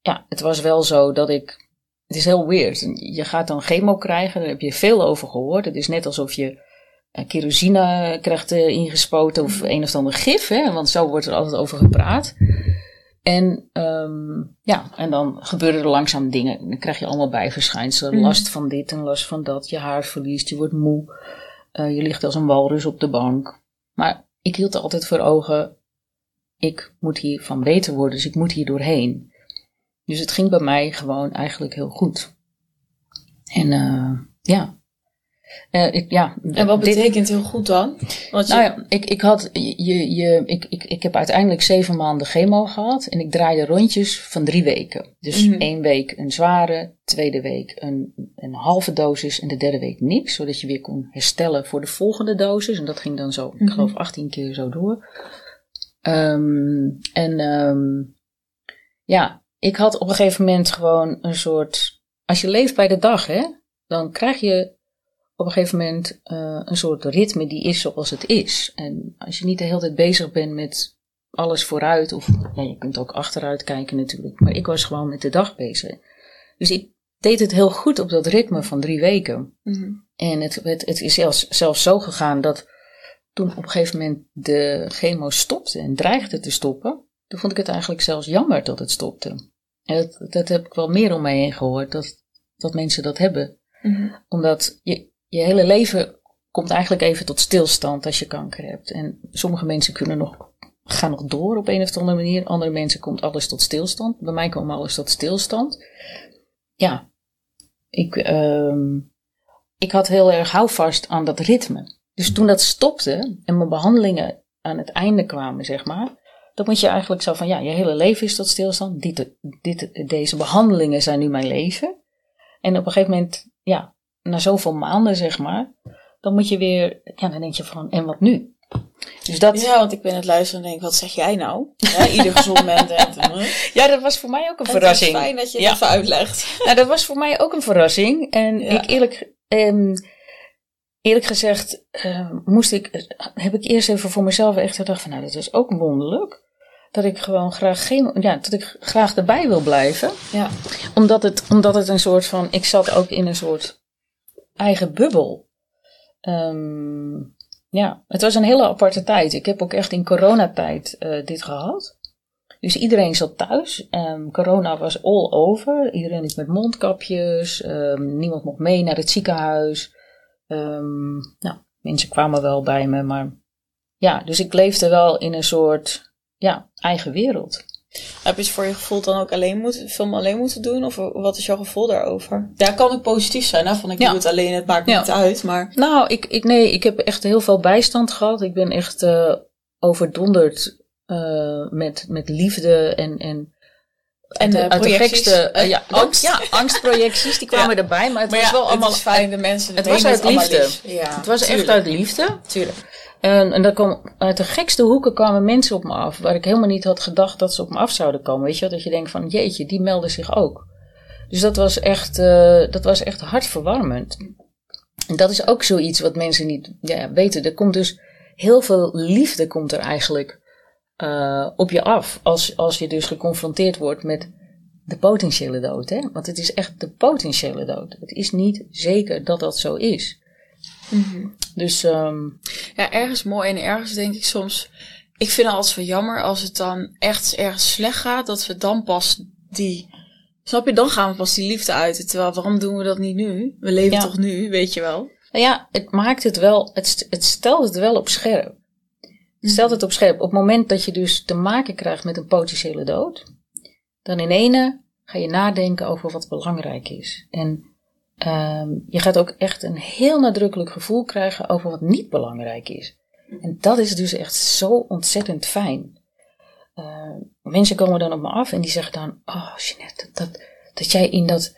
Ja, het was wel zo dat ik. Het is heel weird. Je gaat dan chemo krijgen, daar heb je veel over gehoord. Het is net alsof je eh, kerosine krijgt eh, ingespoten of een of ander gif, hè? want zo wordt er altijd over gepraat. En ehm, ja, en dan gebeuren er langzaam dingen. Dan krijg je allemaal bijverschijnselen. Mhm. Last van dit en last van dat. Je haar verliest, je wordt moe. eh, je ligt als een walrus op de bank. Maar ik hield altijd voor ogen, ik moet hiervan beter worden, dus ik moet hier doorheen. Dus het ging bij mij gewoon eigenlijk heel goed. En eh, ja. Eh, ik, ja. En wat betekent heel goed dan? Want je, nou ja, ik, ik, had, je, je, ik, ik, ik heb uiteindelijk zeven maanden chemo gehad. En ik draaide rondjes van drie weken. Dus Mhm. één week een zware, tweede week een, een halve dosis en de derde week niks. Zodat je weer kon herstellen voor de volgende dosis. En dat ging dan zo, Mhm. ik geloof, 18 keer zo door. Ehm, en ehm, ja, ik had op een gegeven moment gewoon een soort... Als je leeft bij de dag, hè, dan krijg je op een gegeven moment eh, een soort ritme die is zoals het is. En als je niet de hele tijd bezig bent met alles vooruit, of ja, je kunt ook achteruit kijken natuurlijk, maar ik was gewoon met de dag bezig. Dus ik deed het heel goed op dat ritme van drie weken. Mhm. En het, het, het is zelfs, zelfs zo gegaan dat toen op een gegeven moment de chemo stopte en dreigde te stoppen, toen vond ik het eigenlijk zelfs jammer dat het stopte. En dat, dat heb ik wel meer om mij heen gehoord, dat, dat mensen dat hebben Mhm. omdat je, je hele leven komt eigenlijk even tot stilstand als je kanker hebt. En sommige mensen kunnen nog, gaan nog door op een of andere manier. Andere mensen komt alles tot stilstand. Bij mij kwam alles tot stilstand. Ja, ik, ehm, ik had heel erg houvast aan dat ritme. Dus toen dat stopte en mijn behandelingen aan het einde kwamen, zeg maar. Dan moet je eigenlijk zo van, ja, je hele leven is tot stilstand. Dit, dit, deze behandelingen zijn nu mijn leven. En op een gegeven moment, ja, na zoveel maanden, zeg maar, dan moet je weer, ja, dan denk je van, en wat nu? Dus dat, ja, Ja, want ik ben het luisteren en denk, wat zeg jij nou? Ja, ieder *laughs* gezond mens denkt, huh? dat was voor mij ook een Het verrassing. is fijn dat je Ja. het even uitlegt. *laughs* Nou, dat was voor mij ook een verrassing. En Ja. ik eerlijk, ehm, eerlijk gezegd, ehm, moest ik, heb ik eerst even voor mezelf echt gedacht van, nou, dat is ook wonderlijk. Dat ik gewoon graag geen, ja, dat ik graag erbij wil blijven. Ja. Omdat het, omdat het een soort van, ik zat ook in een soort eigen bubbel. Ehm, ja, het was een hele aparte tijd. Ik heb ook echt in coronatijd eh dit gehad. Dus iedereen zat thuis. Ehm, corona was all over. Iedereen liep met mondkapjes. Ehm, niemand mocht mee naar het ziekenhuis. Nou, mensen kwamen wel bij me, maar ja, dus ik leefde wel in een soort ja, eigen wereld. Heb je het voor je gevoel dan ook alleen moeten, film alleen moeten doen? Of wat is jouw gevoel daarover? Ja, kan ook positief zijn. Hè? Van ik Ja. doe het alleen, het maakt Ja. niet uit. Maar Nou, ik, ik, nee, ik heb echt heel veel bijstand gehad. Ik ben echt eh, overdonderd eh, met, met liefde en. en En, uit, eh, uit de gekste. eh, Eh, ja, angst. Ja, angstprojecties, die *laughs* kwamen erbij. Maar het was wel allemaal. het fijn, de mensen het was uit liefde. Ja, het was echt uit liefde. Tuurlijk. En, en dat kwam, uit de gekste hoeken kwamen mensen op me af. Waar ik helemaal niet had gedacht dat ze op me af zouden komen. Weet je wel? Dat je denkt van jeetje, die melden zich ook. Dus dat was echt, eh, dat was echt hartverwarmend. En dat is ook zoiets wat mensen niet ja, weten. Er komt dus heel veel liefde komt er eigenlijk eh, op je af. Als, als je dus geconfronteerd wordt met de potentiële dood. Hè? Want het is echt de potentiële dood. Het is niet zeker dat dat zo is. Dus ehm, Ja, ergens mooi en ergens denk ik soms... Ik vind het altijd wel jammer als het dan echt ergens slecht gaat, dat we dan pas die... Snap je, dan gaan we pas die liefde uit. Terwijl, waarom doen we dat niet nu? We leven Ja. toch nu, weet je wel? Nou ja, het maakt het wel, het, het stelt het wel op scherp. Het stelt het op scherp. Op het moment dat je dus te maken krijgt met een potentiële dood, dan in ene ga je nadenken over wat belangrijk is. En ehm, je gaat ook echt een heel nadrukkelijk gevoel krijgen over wat niet belangrijk is. En dat is dus echt zo ontzettend fijn. Eh, mensen komen dan op me af en die zeggen dan: Oh, Jeanette, dat, dat, dat jij in dat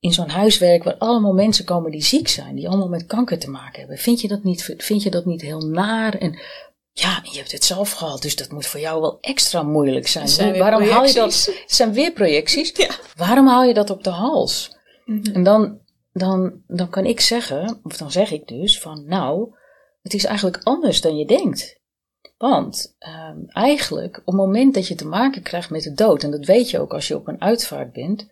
in zo'n huiswerk waar allemaal mensen komen die ziek zijn, die allemaal met kanker te maken hebben. Vind je dat niet, vind je dat niet heel naar? En ja, je hebt het zelf gehad, dus dat moet voor jou wel extra moeilijk zijn. Waarom haal je dat? Het zijn weer projecties. Ja. Waarom haal je dat op de hals? Mhm. En dan, dan, dan kan ik zeggen, of dan zeg ik dus van nou, het is eigenlijk anders dan je denkt. Want ehm, eigenlijk, op het moment dat je te maken krijgt met de dood, en dat weet je ook als je op een uitvaart bent,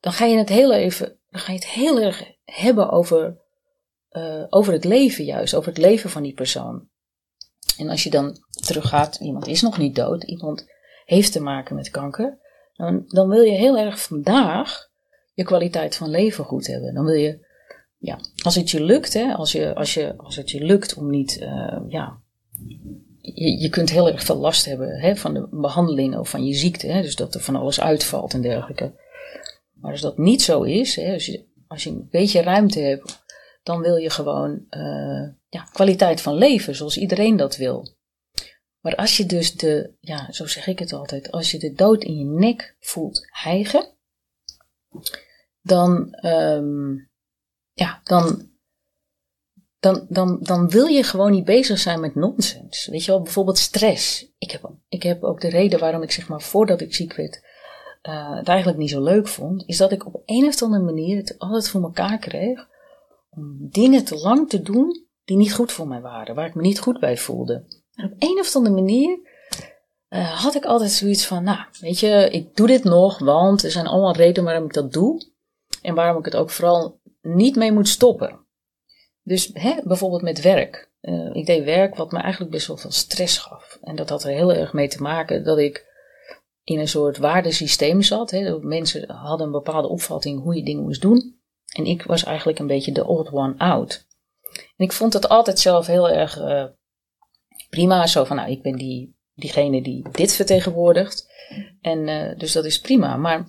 dan ga je het heel even, dan ga je het heel erg hebben over, eh, over het leven juist, over het leven van die persoon. En als je dan teruggaat, iemand is nog niet dood, iemand heeft te maken met kanker, dan, dan wil je heel erg vandaag je kwaliteit van leven goed hebben. Dan wil je, ja, als het je lukt, hè, als, je, als, je, als het je lukt om niet, uh, ja, je, kunt heel erg veel last hebben hè, van de behandeling of van je ziekte, hè, dus dat er van alles uitvalt en dergelijke. Maar als dat niet zo is, hè, als, je, als je een beetje ruimte hebt, dan wil je gewoon uh, ja, kwaliteit van leven, zoals iedereen dat wil. Maar als je dus de, ja, zo zeg ik het altijd, als je de dood in je nek voelt hijgen, dan, um, ja, dan, dan, dan, dan wil je gewoon niet bezig zijn met nonsens. Weet je wel, bijvoorbeeld stress. Ik heb, ik heb ook de reden waarom ik zeg maar voordat ik ziek werd, uh, het eigenlijk niet zo leuk vond, is dat ik op een of andere manier het altijd voor elkaar kreeg om dingen te lang te doen die niet goed voor mij waren, waar ik me niet goed bij voelde. En op een of andere manier uh, had ik altijd zoiets van, nou, weet je, ik doe dit nog, want er zijn allemaal redenen waarom ik dat doe. En waarom ik het ook vooral niet mee moet stoppen. Dus hè, bijvoorbeeld met werk. Uh, ik deed werk wat me eigenlijk best wel veel stress gaf. En dat had er heel erg mee te maken dat ik in een soort waardesysteem zat. Hè. Mensen hadden een bepaalde opvatting hoe je dingen moest doen. En ik was eigenlijk een beetje de old one out. En ik vond het altijd zelf heel erg uh, prima. Zo van, nou, ik ben die, diegene die dit vertegenwoordigt. En uh, dus dat is prima. Maar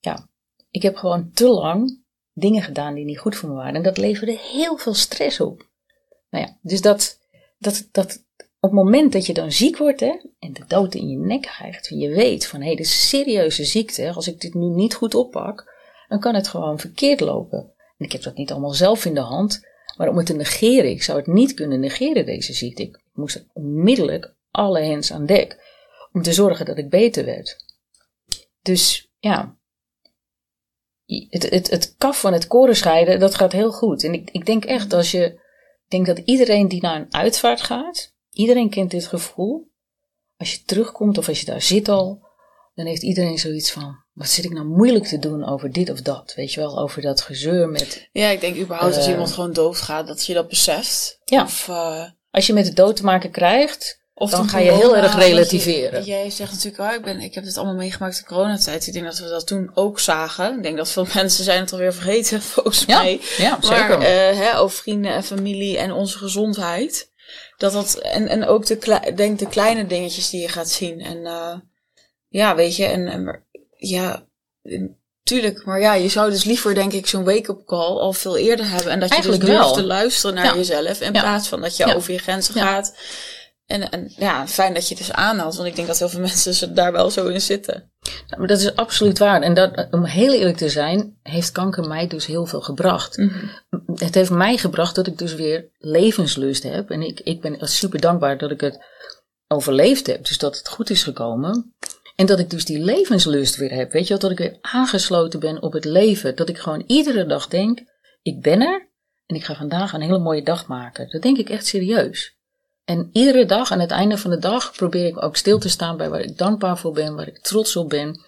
ja, ik heb gewoon te lang dingen gedaan die niet goed voor me waren. En dat leverde heel veel stress op. Nou ja, dus dat, dat, dat op het moment dat je dan ziek wordt hè, en de dood in je nek krijgt, en je weet van hé, hey, serieuze ziekte, als ik dit nu niet goed oppak, dan kan het gewoon verkeerd lopen. En ik heb dat niet allemaal zelf in de hand, maar om het te negeren, ik zou het niet kunnen negeren, deze ziekte. Ik moest onmiddellijk alle hens aan dek om te zorgen dat ik beter werd. Dus ja, het, het, het kaf van het koren scheiden, dat gaat heel goed. En ik, ik denk echt als je, ik dat iedereen die naar een uitvaart gaat, iedereen kent dit gevoel. Als je terugkomt of als je daar zit al, dan heeft iedereen zoiets van, wat zit ik nou moeilijk te doen over dit of dat? Weet je wel, over dat gezeur met... Ja, ik denk überhaupt als eh, iemand gewoon doodgaat, dat je dat beseft. Ja. Of, uh, als je met de dood te maken krijgt, of dan ga je heel erg relativeren. jij zegt natuurlijk, oh, ik, ben, ik heb dit allemaal meegemaakt in coronatijd. Ik denk dat we dat toen ook zagen. Ik denk dat veel *laughs* mensen zijn het alweer vergeten, volgens ja, mij. Ja, zeker. Maar uh, hè, over vrienden en familie en onze gezondheid. Dat dat, en, en ook de, denk de kleine dingetjes die je gaat zien. En uh, ja, weet je, en, en ja, tuurlijk. Maar ja, je zou dus liever, denk ik, zo'n wake-up call al veel eerder hebben. En dat je Eigenlijk dus durft wel. te luisteren naar Ja. jezelf. In Ja. plaats van dat je Ja. over je grenzen gaat. En, en ja, fijn dat je het dus aanhaalt. Want ik denk dat heel veel *laughs* mensen ze daar wel zo in zitten. Nou, maar dat is absoluut waar. En dat, om heel eerlijk te zijn, heeft kanker mij dus heel veel gebracht. Het heeft mij gebracht dat ik dus weer levenslust heb. En ik, ik ben super dankbaar dat ik het overleefd heb. Dus dat het goed is gekomen. En dat ik dus die levenslust weer heb. Weet je wel, dat ik weer aangesloten ben op het leven. Dat ik gewoon iedere dag denk, ik ben er. En ik ga vandaag een hele mooie dag maken. Dat denk ik echt serieus. En iedere dag, aan het einde van de dag, probeer ik ook stil te staan bij waar ik dankbaar voor ben, waar ik trots op ben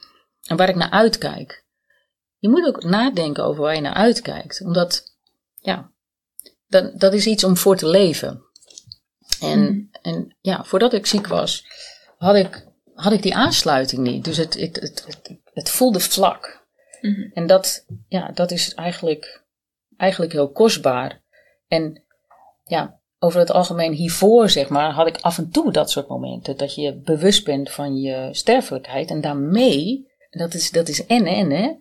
en waar ik naar uitkijk. Je moet ook nadenken over waar je naar uitkijkt, omdat, ja, dat, dat is iets om voor te leven. En, Mm. en ja, voordat ik ziek was, had ik, had ik die aansluiting niet. Dus het, het, het, het, het voelde vlak. Mhm. En dat, ja, dat is eigenlijk, eigenlijk heel kostbaar. En ja, over het algemeen hiervoor, zeg maar, had ik af en toe dat soort momenten. Dat je bewust bent van je sterfelijkheid. En daarmee, dat is, dat is en en, hè.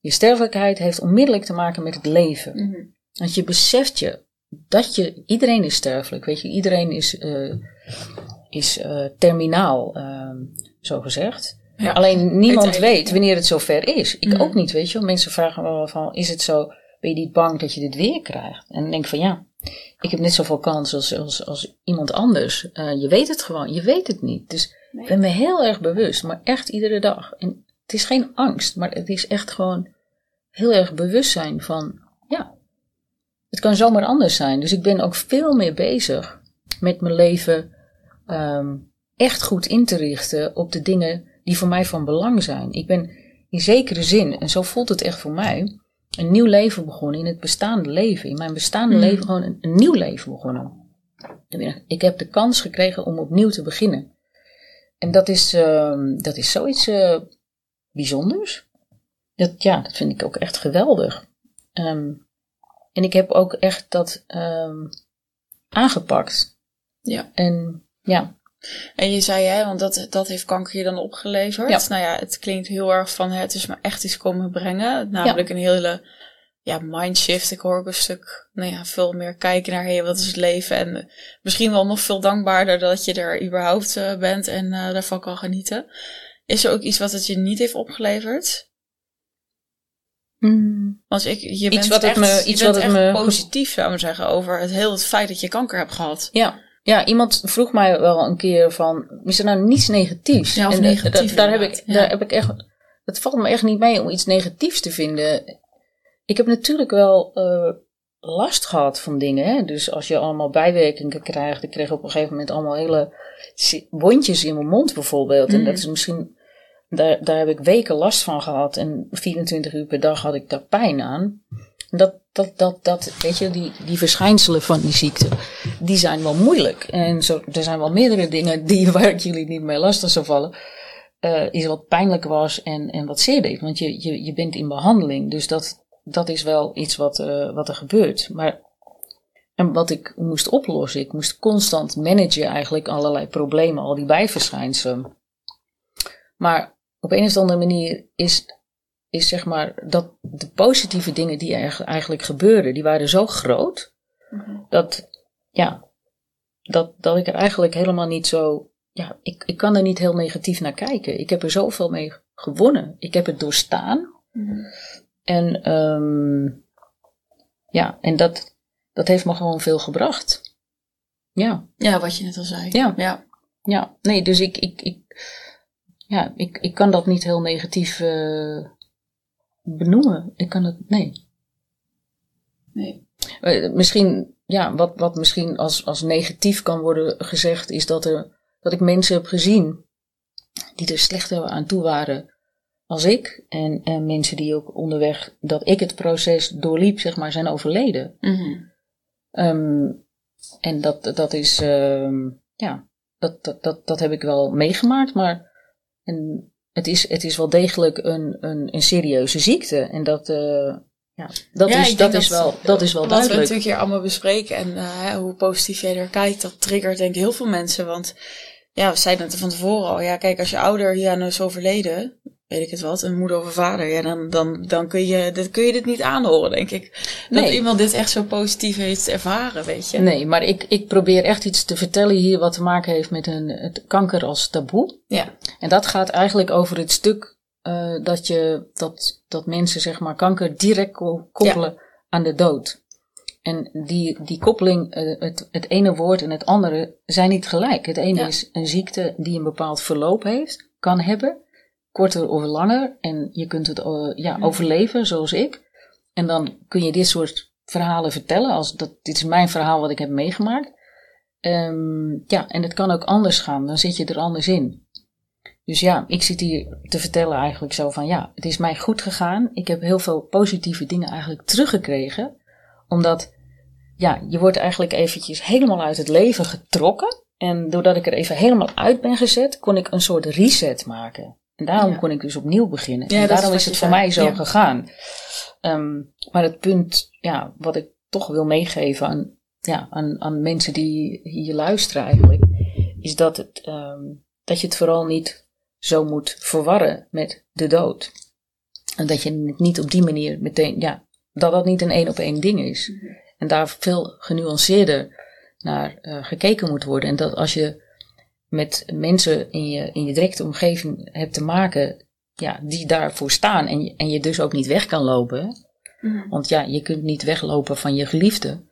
Je sterfelijkheid heeft onmiddellijk te maken met het leven. Mhm. Want je beseft je dat je, iedereen is sterfelijk, weet je, iedereen is, eh, is eh, terminaal, ehm, zo gezegd. Ja. Alleen niemand weet wanneer het zover is. Ik Mhm. ook niet, weet je wel. Mensen vragen wel van, is het zo, ben je niet bang dat je dit weer krijgt? En dan denk ik van ja, ik heb net zoveel kans als, als, als iemand anders. Eh, je weet het gewoon, je weet het niet. Dus ik ben me heel erg bewust, maar echt iedere dag. En het is geen angst, maar het is echt gewoon heel erg bewust zijn van, ja, het kan zomaar anders zijn. Dus ik ben ook veel meer bezig met mijn leven ehm, echt goed in te richten op de dingen die voor mij van belang zijn. Ik ben in zekere zin, en zo voelt het echt voor mij, een nieuw leven begonnen in het bestaande leven. In mijn bestaande Mhm. leven gewoon een, een nieuw leven begonnen. Ik heb de kans gekregen om opnieuw te beginnen. en dat is, ehm, dat is zoiets uh, bijzonders. Dat, ja, dat vind ik ook echt geweldig. Ehm, en ik heb ook echt dat um, aangepakt. Ja. En ja. En je zei, hè, want dat, dat heeft kanker je dan opgeleverd. Ja. Nou ja, het klinkt heel erg van het is me echt iets komen brengen. Namelijk een hele ja, mindshift. Ik hoor ook een stuk, nou ja, veel meer kijken naar, hey, wat is het leven? En misschien wel nog veel dankbaarder dat je er überhaupt uh, bent en uh, daarvan kan genieten. Is er ook iets wat het je niet heeft opgeleverd? Mm. Want ik, je bent iets wat echt, me, iets wat echt me positief, zou ik zeggen, over het heel het feit dat je kanker hebt gehad. Ja. Ja, iemand vroeg mij wel een keer van, is er nou niets negatiefs? Ja, of en negatief. daar, heb ik, daar heb ik echt, het valt me echt niet mee om iets negatiefs te vinden. Ik heb natuurlijk wel uh, last gehad van dingen. Hè? Dus als je allemaal bijwerkingen krijgt. Ik kreeg op een gegeven moment allemaal hele wondjes in mijn mond bijvoorbeeld. En dat is misschien, daar, daar heb ik weken last van gehad. En 24 uur per dag had ik daar pijn aan. Dat, dat, dat, dat, weet je, die, die verschijnselen van die ziekte, die zijn wel moeilijk. En zo, er zijn wel meerdere dingen die, waar ik jullie niet mee lastig zou vallen. Uh, is wat pijnlijk was en, en wat zeer deed. Want je, je, je bent in behandeling. Dus dat, dat is wel iets wat, uh, wat er gebeurt. Maar en wat ik moest oplossen, ik moest constant managen eigenlijk allerlei problemen, al die bijverschijnselen. Maar op een of andere manier is, is zeg maar dat de positieve dingen die er eigenlijk gebeurden, die waren zo groot, mm-hmm. dat, ja, dat, dat ik er eigenlijk helemaal niet zo, ja, ik, ik kan er niet heel negatief naar kijken. Ik heb er zoveel mee gewonnen. Ik heb het doorstaan. Mm-hmm. En um, ja, en dat, dat heeft me gewoon veel gebracht. Ja. Ja, wat je net al zei. Ja. Ja, ja. nee, dus ik, ik, ik, ja, ik, ik kan dat niet heel negatief uh, benoemen. Ik kan het, nee. Nee. Uh, misschien, ja, wat, wat misschien als, als negatief kan worden gezegd, is dat, er, dat ik mensen heb gezien die er slechter aan toe waren als ik. En, en mensen die ook onderweg dat ik het proces doorliep, zeg maar, zijn overleden. Mm um, en dat, dat is, um, ja, dat, dat, dat, dat heb ik wel meegemaakt, maar en het, is, het is wel degelijk een, een, een serieuze ziekte. En dat, uh, ja, dat, ja, is, dat, is wel, dat is wel duidelijk. Wat we natuurlijk hier allemaal bespreken en uh, hoe positief jij er kijkt, dat triggert denk ik heel veel mensen. Want ja, we zeiden het van tevoren al. Ja, kijk, als je ouder hier is overleden, weet ik het wat, een moeder of een vader, ja, dan, dan, dan kun, je, dat, kun je dit niet aanhoren, denk ik. Dat iemand dit echt zo positief heeft ervaren, weet je. Nee, maar ik, ik probeer echt iets te vertellen hier wat te maken heeft met een, het kanker als taboe. Ja. En dat gaat eigenlijk over het stuk uh, dat, je, dat, dat mensen zeg maar kanker direct koppelen aan de dood. En die, die koppeling, uh, het, het ene woord en het andere zijn niet gelijk. Het ene is een ziekte die een bepaald verloop heeft, kan hebben korter of langer. En je kunt het uh, ja, overleven, zoals ik. En dan kun je dit soort verhalen vertellen. Als dat, dit is mijn verhaal wat ik heb meegemaakt. Um, ja, en het kan ook anders gaan. Dan zit je er anders in. Dus ja, ik zit hier te vertellen eigenlijk zo van ja, het is mij goed gegaan. Ik heb heel veel positieve dingen eigenlijk teruggekregen. Omdat, ja, je wordt eigenlijk eventjes helemaal uit het leven getrokken. En doordat ik er even helemaal uit ben gezet, kon ik een soort reset maken. En daarom kon ik dus opnieuw beginnen. en daarom is, het voor mij zo gegaan. Um, maar het punt, ja, wat ik toch wil meegeven aan, ja, aan, aan mensen die hier luisteren eigenlijk, is dat, het, um, dat je het vooral niet zo moet verwarren met de dood. En dat je het niet op die manier meteen, ja, dat dat niet een één op één ding is. Mhm. En daar veel genuanceerder naar uh, gekeken moet worden. En dat als je met mensen in je, in je directe omgeving hebt te maken, ja, die daarvoor staan en je, en je dus ook niet weg kan lopen. Mhm. Want ja, je kunt niet weglopen van je geliefde,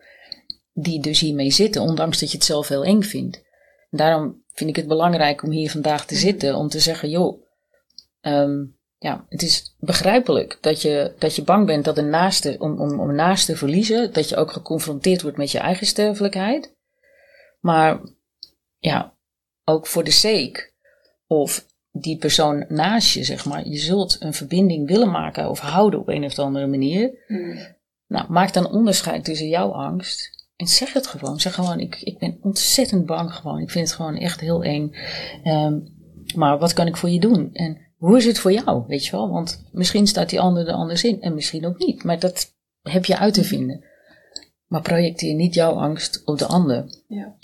die dus hiermee zitten, ondanks dat je het zelf heel eng vindt. daarom vind ik het belangrijk om hier vandaag te mhm. zitten, om te zeggen, joh, um, ja, het is begrijpelijk dat je, dat je bang bent dat een naaste, om, om, om een naaste te verliezen, dat je ook geconfronteerd wordt met je eigen sterfelijkheid. Maar ja, ook voor de sake of die persoon naast je, zeg maar. Je zult een verbinding willen maken of houden op een of andere manier. Hmm. Nou, maak dan onderscheid tussen jouw angst en zeg het gewoon. Zeg gewoon, ik, ik ben ontzettend bang gewoon. Ik vind het gewoon echt heel eng. Um, Maar wat kan ik voor je doen? En hoe is het voor jou? Weet je wel? Want misschien staat die ander er anders in en misschien ook niet. Maar dat heb je uit te vinden. Maar projecteer niet jouw angst op de ander. Ja.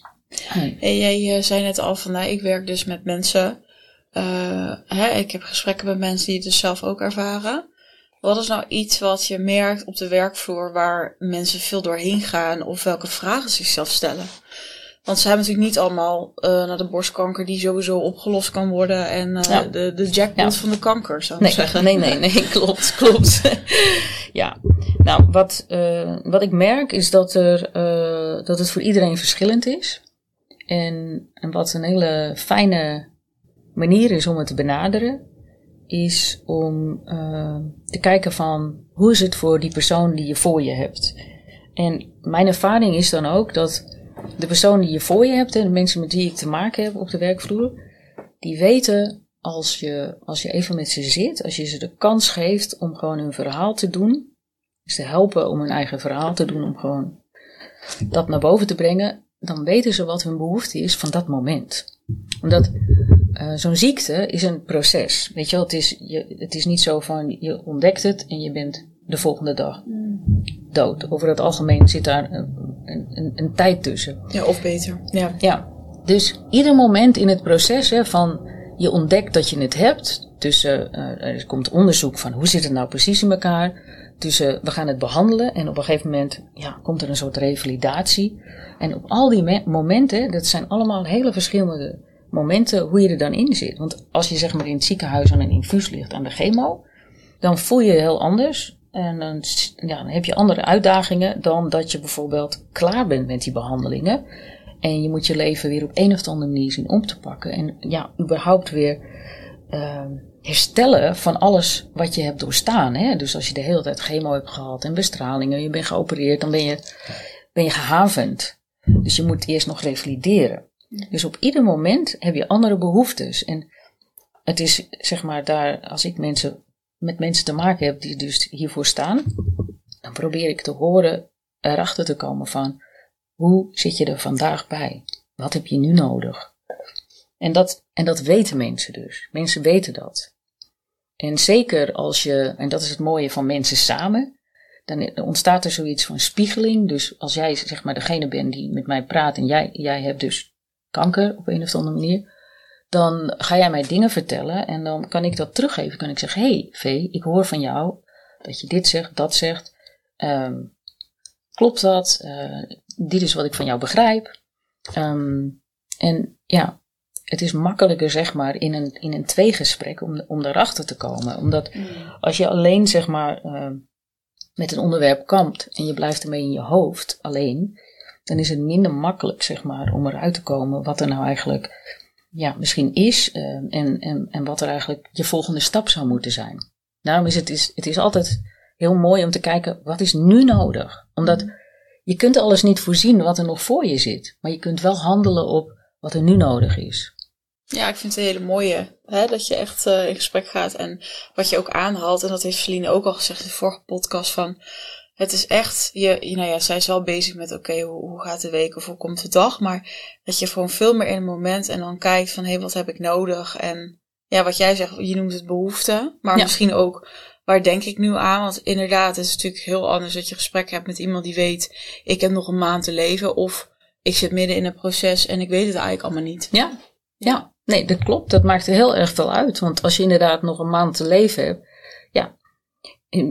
En jij uh, zei net al van, nou, ik werk dus met mensen. Uh, hè, ik heb gesprekken met mensen die het dus zelf ook ervaren. Wat is nou iets wat je merkt op de werkvloer waar mensen veel doorheen gaan of welke vragen ze zichzelf stellen? Want ze hebben natuurlijk niet allemaal uh, naar de borstkanker die sowieso opgelost kan worden en uh, de, de jackpot van de kanker, zou ik nee, zeggen. Nee, nee, nee, *laughs* klopt, klopt. *laughs* ja, nou, wat, uh, wat ik merk is dat, er, dat het voor iedereen verschillend is. En, en wat een hele fijne manier is om het te benaderen, is om te kijken van hoe is het voor die persoon die je voor je hebt. En mijn ervaring is dan ook dat de persoon die je voor je hebt, de mensen met wie ik te maken heb op de werkvloer, die weten als je, als je even met ze zit, als je ze de kans geeft om gewoon hun verhaal te doen, te helpen om hun eigen verhaal te doen, om gewoon dat naar boven te brengen, dan weten ze wat hun behoefte is van dat moment. Omdat uh, zo'n ziekte is een proces. Weet je wel, het is, je, het is niet zo van je ontdekt het en je bent de volgende dag dood. Over het algemeen zit daar een, een, een, tijd tussen. Ja, of beter. Ja. ja. Dus ieder moment in het proces hè, van je ontdekt dat je het hebt. Tussen, uh, er komt onderzoek van hoe zit het nou precies in elkaar. Tussen we gaan het behandelen en op een gegeven moment ja, komt er een soort revalidatie. En op al die momenten, dat zijn allemaal hele verschillende momenten hoe je er dan in zit. Want als je zeg maar in het ziekenhuis aan een infuus ligt aan de chemo, dan voel je heel anders. En dan, ja, dan heb je andere uitdagingen dan dat je bijvoorbeeld klaar bent met die behandelingen. En je moet je leven weer op een of andere manier zien om te pakken. En ja, überhaupt weer uh, herstellen van alles wat je hebt doorstaan. Hè? Dus als je de hele tijd chemo hebt gehad en bestralingen, je bent geopereerd, dan ben je, ben je gehavend. Dus je moet eerst nog revalideren. Dus op ieder moment heb je andere behoeftes. En het is zeg maar daar, als ik mensen met mensen te maken heb die dus hiervoor staan, dan probeer ik te horen, erachter te komen van hoe zit je er vandaag bij? Wat heb je nu nodig? En dat, en dat weten mensen dus. Mensen weten dat. En zeker als je, en dat is het mooie van mensen samen, dan ontstaat er zoiets van spiegeling. Dus als jij zeg maar degene bent die met mij praat en jij, jij hebt dus kanker op een of andere manier, dan ga jij mij dingen vertellen en dan kan ik dat teruggeven. Kan ik zeggen, hey Vee, ik hoor van jou dat je dit zegt, dat zegt. Um, klopt dat? Uh, dit is wat ik van jou begrijp. Um, en ja, het is makkelijker zeg maar in een, in een tweegesprek om, om daarachter te komen. Omdat mm. als je alleen zeg maar uh, met een onderwerp kampt en je blijft ermee in je hoofd alleen, dan is het minder makkelijk zeg maar om eruit te komen wat er nou eigenlijk ja, misschien is uh, en, en, en wat er eigenlijk je volgende stap zou moeten zijn. Daarom is het, is, het is altijd heel mooi om te kijken, wat is nu nodig? Omdat je kunt alles niet voorzien wat er nog voor je zit, maar je kunt wel handelen op wat er nu nodig is. Ja, ik vind het een hele mooie, hè, dat je echt uh, in gesprek gaat en wat je ook aanhaalt, en dat heeft Celine ook al gezegd in de vorige podcast, van het is echt, je, nou ja, zij is wel bezig met, oké, hoe, hoe, gaat de week of hoe komt de dag? Maar dat je gewoon veel meer in het moment en dan kijkt van, hé, hey, wat heb ik nodig? En ja, wat jij zegt, je noemt het behoefte, maar misschien ook, waar denk ik nu aan? Want inderdaad, het is natuurlijk heel anders dat je gesprek hebt met iemand die weet, ik heb nog een maand te leven, of ik zit midden in een proces en ik weet het eigenlijk allemaal niet. Ja, ja. Nee, dat klopt. Dat maakt heel erg veel uit. Want als je inderdaad nog een maand te leven hebt, ja,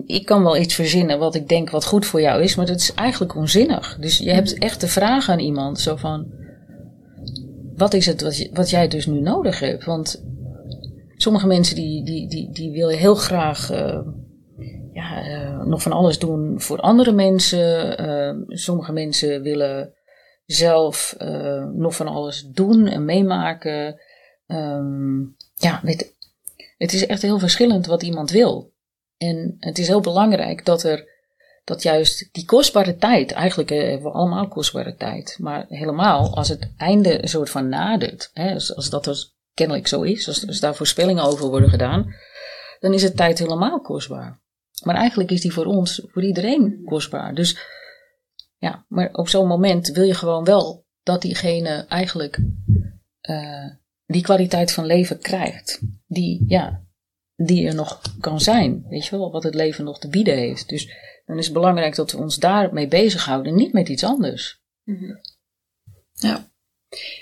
ik kan wel iets verzinnen wat ik denk wat goed voor jou is, maar dat is eigenlijk onzinnig. Dus je hebt echt de vraag aan iemand, zo van, wat is het wat, wat jij dus nu nodig hebt? Want sommige mensen die, die, die, die willen heel graag uh, ja, uh, nog van alles doen voor andere mensen. Uh, sommige mensen willen zelf nog van alles doen en meemaken. Um, ja, het is echt heel verschillend wat iemand wil. En het is heel belangrijk dat er dat juist die kostbare tijd, eigenlijk eh, hebben we allemaal kostbare tijd, maar helemaal als het einde een soort van nadert, hè, als, dat dus kennelijk zo is, als, als daar voorspellingen over worden gedaan, dan is het tijd helemaal kostbaar. Maar eigenlijk is die voor ons, voor iedereen kostbaar. Dus ja, maar op zo'n moment wil je gewoon wel dat diegene eigenlijk uh, die kwaliteit van leven krijgt. Die, ja, die er nog kan zijn. Weet je wel, wat het leven nog te bieden heeft. Dus dan is het belangrijk dat we ons daarmee bezighouden, niet met iets anders. Mhm. Ja.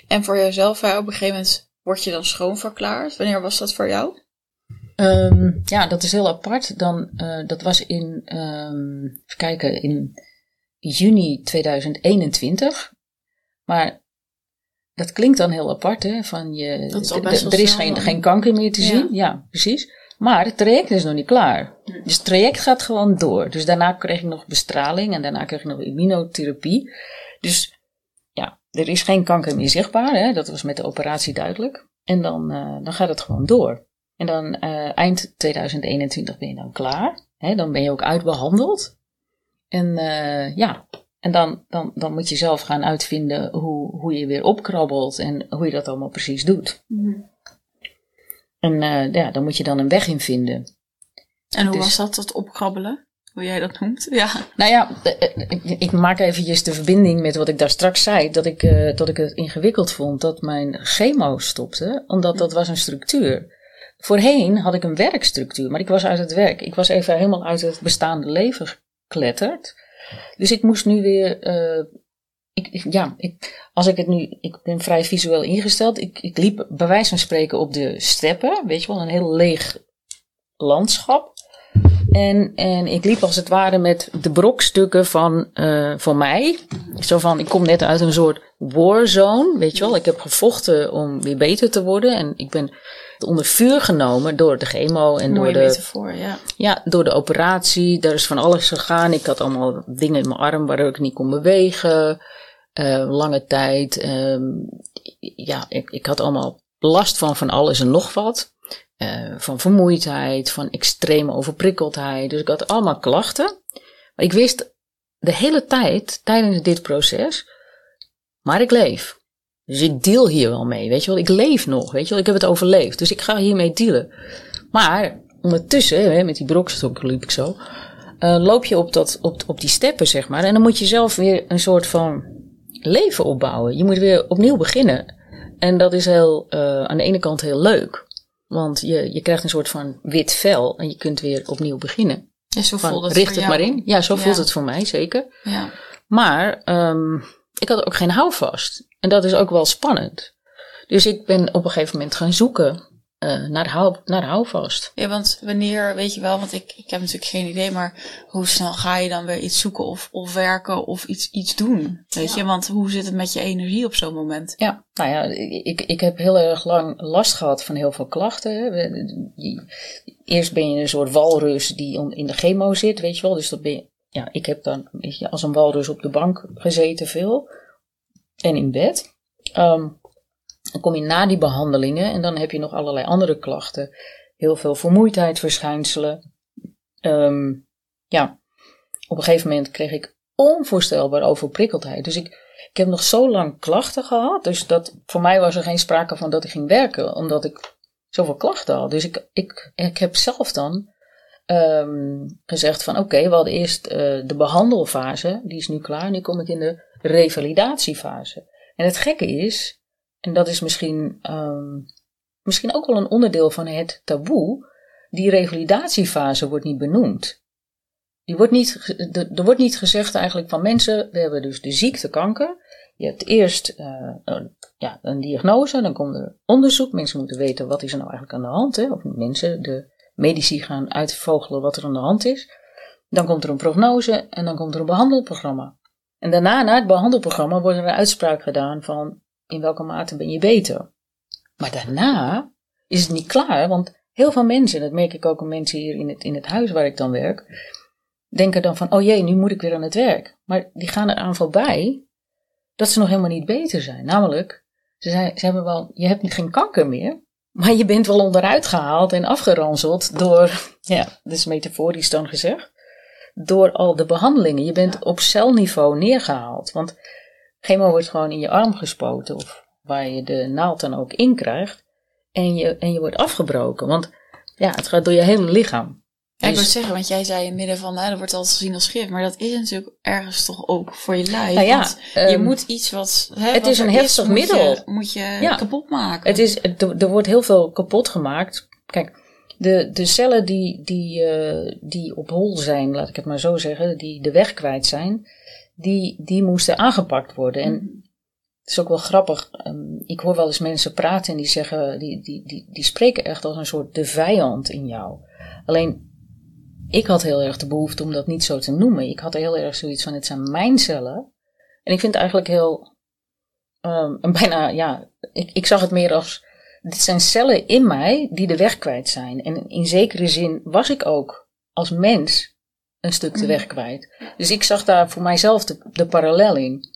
En voor jezelf, op een gegeven moment word je dan schoonverklaard. Wanneer was dat voor jou? Ehm, ja, dat is heel apart. Dan, uh, dat was in, um, even kijken, in juni 2021. Maar dat klinkt dan heel apart, hè? Van je, dat is al best er is geen, geen kanker meer te zien. Ja, precies. Maar het traject is nog niet klaar. Dus het traject gaat gewoon door. Dus daarna kreeg ik nog bestraling en daarna kreeg ik nog immunotherapie. Dus ja, er is geen kanker meer zichtbaar. Hè? Dat was met de operatie duidelijk. En dan, uh, dan gaat het gewoon door. En dan uh, eind 2021 ben je dan klaar. Hè? Dan ben je ook uitbehandeld. En uh, ja, en dan, dan, dan moet je zelf gaan uitvinden hoe, hoe je weer opkrabbelt en hoe je dat allemaal precies doet. Mm. En uh, ja, dan moet je dan een weg in vinden. En hoe dus- was dat, dat opkrabbelen? Hoe jij dat noemt? Ja. Nou ja, ik, ik maak eventjes de verbinding met wat ik daar straks zei. Dat ik, uh, dat ik het ingewikkeld vond dat mijn chemo stopte. Omdat dat was een structuur. Voorheen had ik een werkstructuur, maar ik was uit het werk. Ik was even helemaal uit het bestaande leven gekletterd. Dus ik moest nu weer. Uh, ik, ja, ik, als ik het nu. Ik ben vrij visueel ingesteld. Ik, ik liep bij wijze van spreken op de steppen. Weet je wel, een heel leeg landschap. En, en ik liep als het ware met de brokstukken van, uh, van mij. Zo van, ik kom net uit een soort warzone, weet je wel. Ik heb gevochten om weer beter te worden. En ik ben onder vuur genomen door de chemo en door de. metafoor, ja. Ja, door de operatie. Daar is van alles gegaan. Ik had allemaal dingen in mijn arm waardoor ik niet kon bewegen. Uh, lange tijd. Uh, ja, ik, ik had allemaal last van van alles en nog wat. Uh, van vermoeidheid, van extreme overprikkeldheid. Dus ik had allemaal klachten. Maar ik wist de hele tijd tijdens dit proces, maar ik leef. Dus ik deal hier wel mee, weet je wel. Ik leef nog, weet je wel. Ik heb het overleefd. Dus ik ga hiermee dealen. Maar ondertussen, hè, met die brokstok liep ik zo, uh, loop je op, dat, op, op die steppen, zeg maar. En dan moet je zelf weer een soort van leven opbouwen. Je moet weer opnieuw beginnen. En dat is heel, uh, aan de ene kant heel leuk. Want je, je krijgt een soort van wit vel en je kunt weer opnieuw beginnen. Ja, zo voelt het Richt het maar in. Ja, zo voelt het voor mij, zeker. Ja. Maar um, ik had ook geen houvast. En dat is ook wel spannend. Dus ik ben op een gegeven moment gaan zoeken uh, naar, hou, naar houvast. Ja, want wanneer, weet je wel, want ik, ik heb natuurlijk geen idee, maar hoe snel ga je dan weer iets zoeken of, of werken of iets, iets doen? Weet je, want hoe zit het met je energie op zo'n moment? Ja, nou ja, ik, ik heb heel erg lang last gehad van heel veel klachten. Eerst ben je een soort walrus die in de chemo zit, weet je wel. Dus dat ben je, ja, ik heb dan als een walrus op de bank gezeten veel en in bed. Um, dan kom je na die behandelingen en dan heb je nog allerlei andere klachten. Heel veel vermoeidheidsverschijnselen. Um, ja, op een gegeven moment kreeg ik onvoorstelbaar overprikkeldheid. Dus ik, ik heb nog zo lang klachten gehad. Dus dat, voor mij was er geen sprake van dat ik ging werken, omdat ik zoveel klachten had. Dus ik, ik, ik heb zelf dan um, gezegd van oké, we hadden eerst uh, de behandelfase, die is nu klaar. Nu kom ik in de revalidatiefase. En het gekke is, en dat is misschien, um, misschien ook wel een onderdeel van het taboe, die revalidatiefase wordt niet benoemd. Die wordt niet, er wordt niet gezegd eigenlijk van mensen, we hebben dus de ziekte kanker. Je hebt eerst uh, een, ja, een diagnose, dan komt er onderzoek. Mensen moeten weten wat is er nou eigenlijk aan de hand. Hè? Of mensen, de medici gaan uitvogelen wat er aan de hand is. Dan komt er een prognose en dan komt er een behandelprogramma. En daarna, na het behandelprogramma, wordt er een uitspraak gedaan van in welke mate ben je beter. Maar daarna is het niet klaar, want heel veel mensen, dat merk ik ook aan mensen hier in het, in het huis waar ik dan werk, denken dan van, oh jee, nu moet ik weer aan het werk. Maar die gaan eraan voorbij dat ze nog helemaal niet beter zijn. Namelijk, ze, zijn, ze hebben wel, je hebt geen kanker meer, maar je bent wel onderuit gehaald en afgeranseld door, ja, dat is metaforisch dan gezegd, door al de behandelingen. Je bent op celniveau neergehaald. Want chemo wordt gewoon in je arm gespoten, of waar je de naald dan ook in krijgt, en je, en je wordt afgebroken. Want ja, het gaat door je hele lichaam. Ja, ik Dus- wil zeggen, want jij zei in het midden van, hè, dat wordt altijd gezien als gif, maar dat is natuurlijk ergens toch ook voor je lijf. Nou ja, want je ehm, moet iets wat. Hè, het wat is een heftig middel. Je, moet je Ja. kapot maken. Het is, er, er wordt heel veel kapot gemaakt. Kijk, de, de cellen die, die, eh, die op hol zijn, laat ik het maar zo zeggen, die de weg kwijt zijn, die, die moesten aangepakt worden. En het is ook wel grappig. ehm, ik hoor wel eens mensen praten en die zeggen, die, die, die, die spreken echt als een soort de vijand in jou. Alleen, ik had heel erg de behoefte om dat niet zo te noemen. Ik had heel erg zoiets van, het zijn mijn cellen. En ik vind het eigenlijk heel, en *laughs* bijna, ja, ik, ik zag het meer als, dit zijn cellen in mij die de weg kwijt zijn. En in zekere zin was ik ook als mens een stuk de weg kwijt. Dus ik zag daar voor mijzelf de, de parallel in.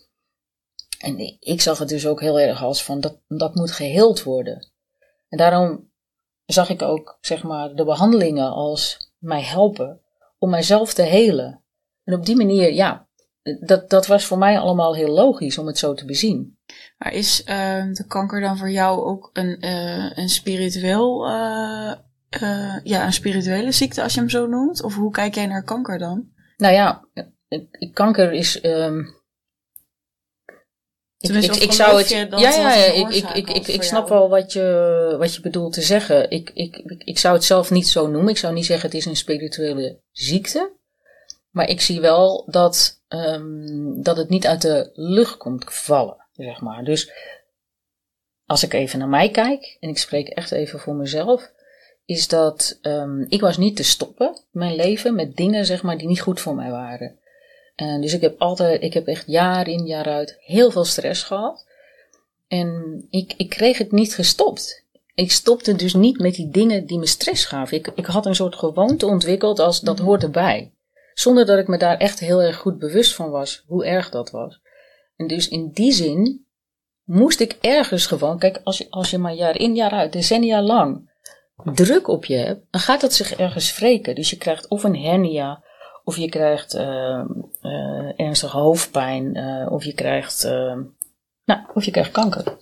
En ik zag het dus ook heel erg als van dat, dat moet geheeld worden. En daarom zag ik ook, zeg maar, de behandelingen als mij helpen om mijzelf te helen. En op die manier, ja, dat, dat was voor mij allemaal heel logisch om het zo te bezien. Maar is ehm, de kanker dan voor jou ook een, eh, een spiritueel, eh, eh, ja, een spirituele ziekte als je hem zo noemt? Of hoe kijk jij naar kanker dan? Nou ja, kanker is. ehm ik, zou het. ja, ja, ik, ik, ik, ik, ik snap jou? wel wat je, wat je bedoelt te zeggen. Ik, ik, ik, ik zou het zelf niet zo noemen. Ik zou niet zeggen het is een spirituele ziekte. Maar ik zie wel dat, ehm, dat het niet uit de lucht komt vallen, zeg maar. Dus als ik even naar mij kijk, en ik spreek echt even voor mezelf, is dat ehm, ik was niet te stoppen mijn leven met dingen, zeg maar, die niet goed voor mij waren. En dus ik heb altijd, ik heb echt jaar in, jaar uit heel veel stress gehad. En ik, ik kreeg het niet gestopt. Ik stopte dus niet met die dingen die me stress gaven. Ik, ik had een soort gewoonte ontwikkeld als dat hoort erbij. Zonder dat ik me daar echt heel erg goed bewust van was hoe erg dat was. En dus in die zin moest ik ergens gewoon, kijk, als je, als je maar jaar in, jaar uit, decennia lang druk op je hebt, dan gaat dat zich ergens wreken. Dus je krijgt of een hernia, of je krijgt eh, eh, ernstige hoofdpijn, eh, of je krijgt, eh, nou, of je krijgt kanker.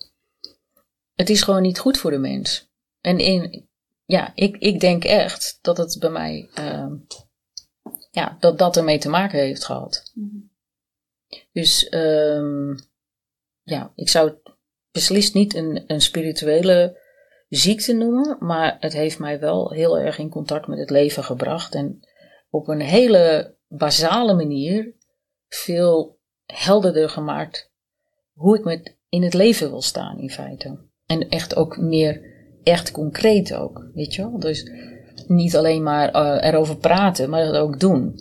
Het is gewoon niet goed voor de mens. En in, ja, ik, ik denk echt dat het bij mij, eh, ja, dat dat ermee te maken heeft gehad. Dus, ehm, ja, ik zou het beslist niet een, een spirituele ziekte noemen, maar het heeft mij wel heel erg in contact met het leven gebracht en op een hele basale manier veel helderder gemaakt hoe ik met in het leven wil staan in feite. En echt ook meer, echt concreet ook, weet je wel. Dus niet alleen maar eh, erover praten, maar dat ook doen.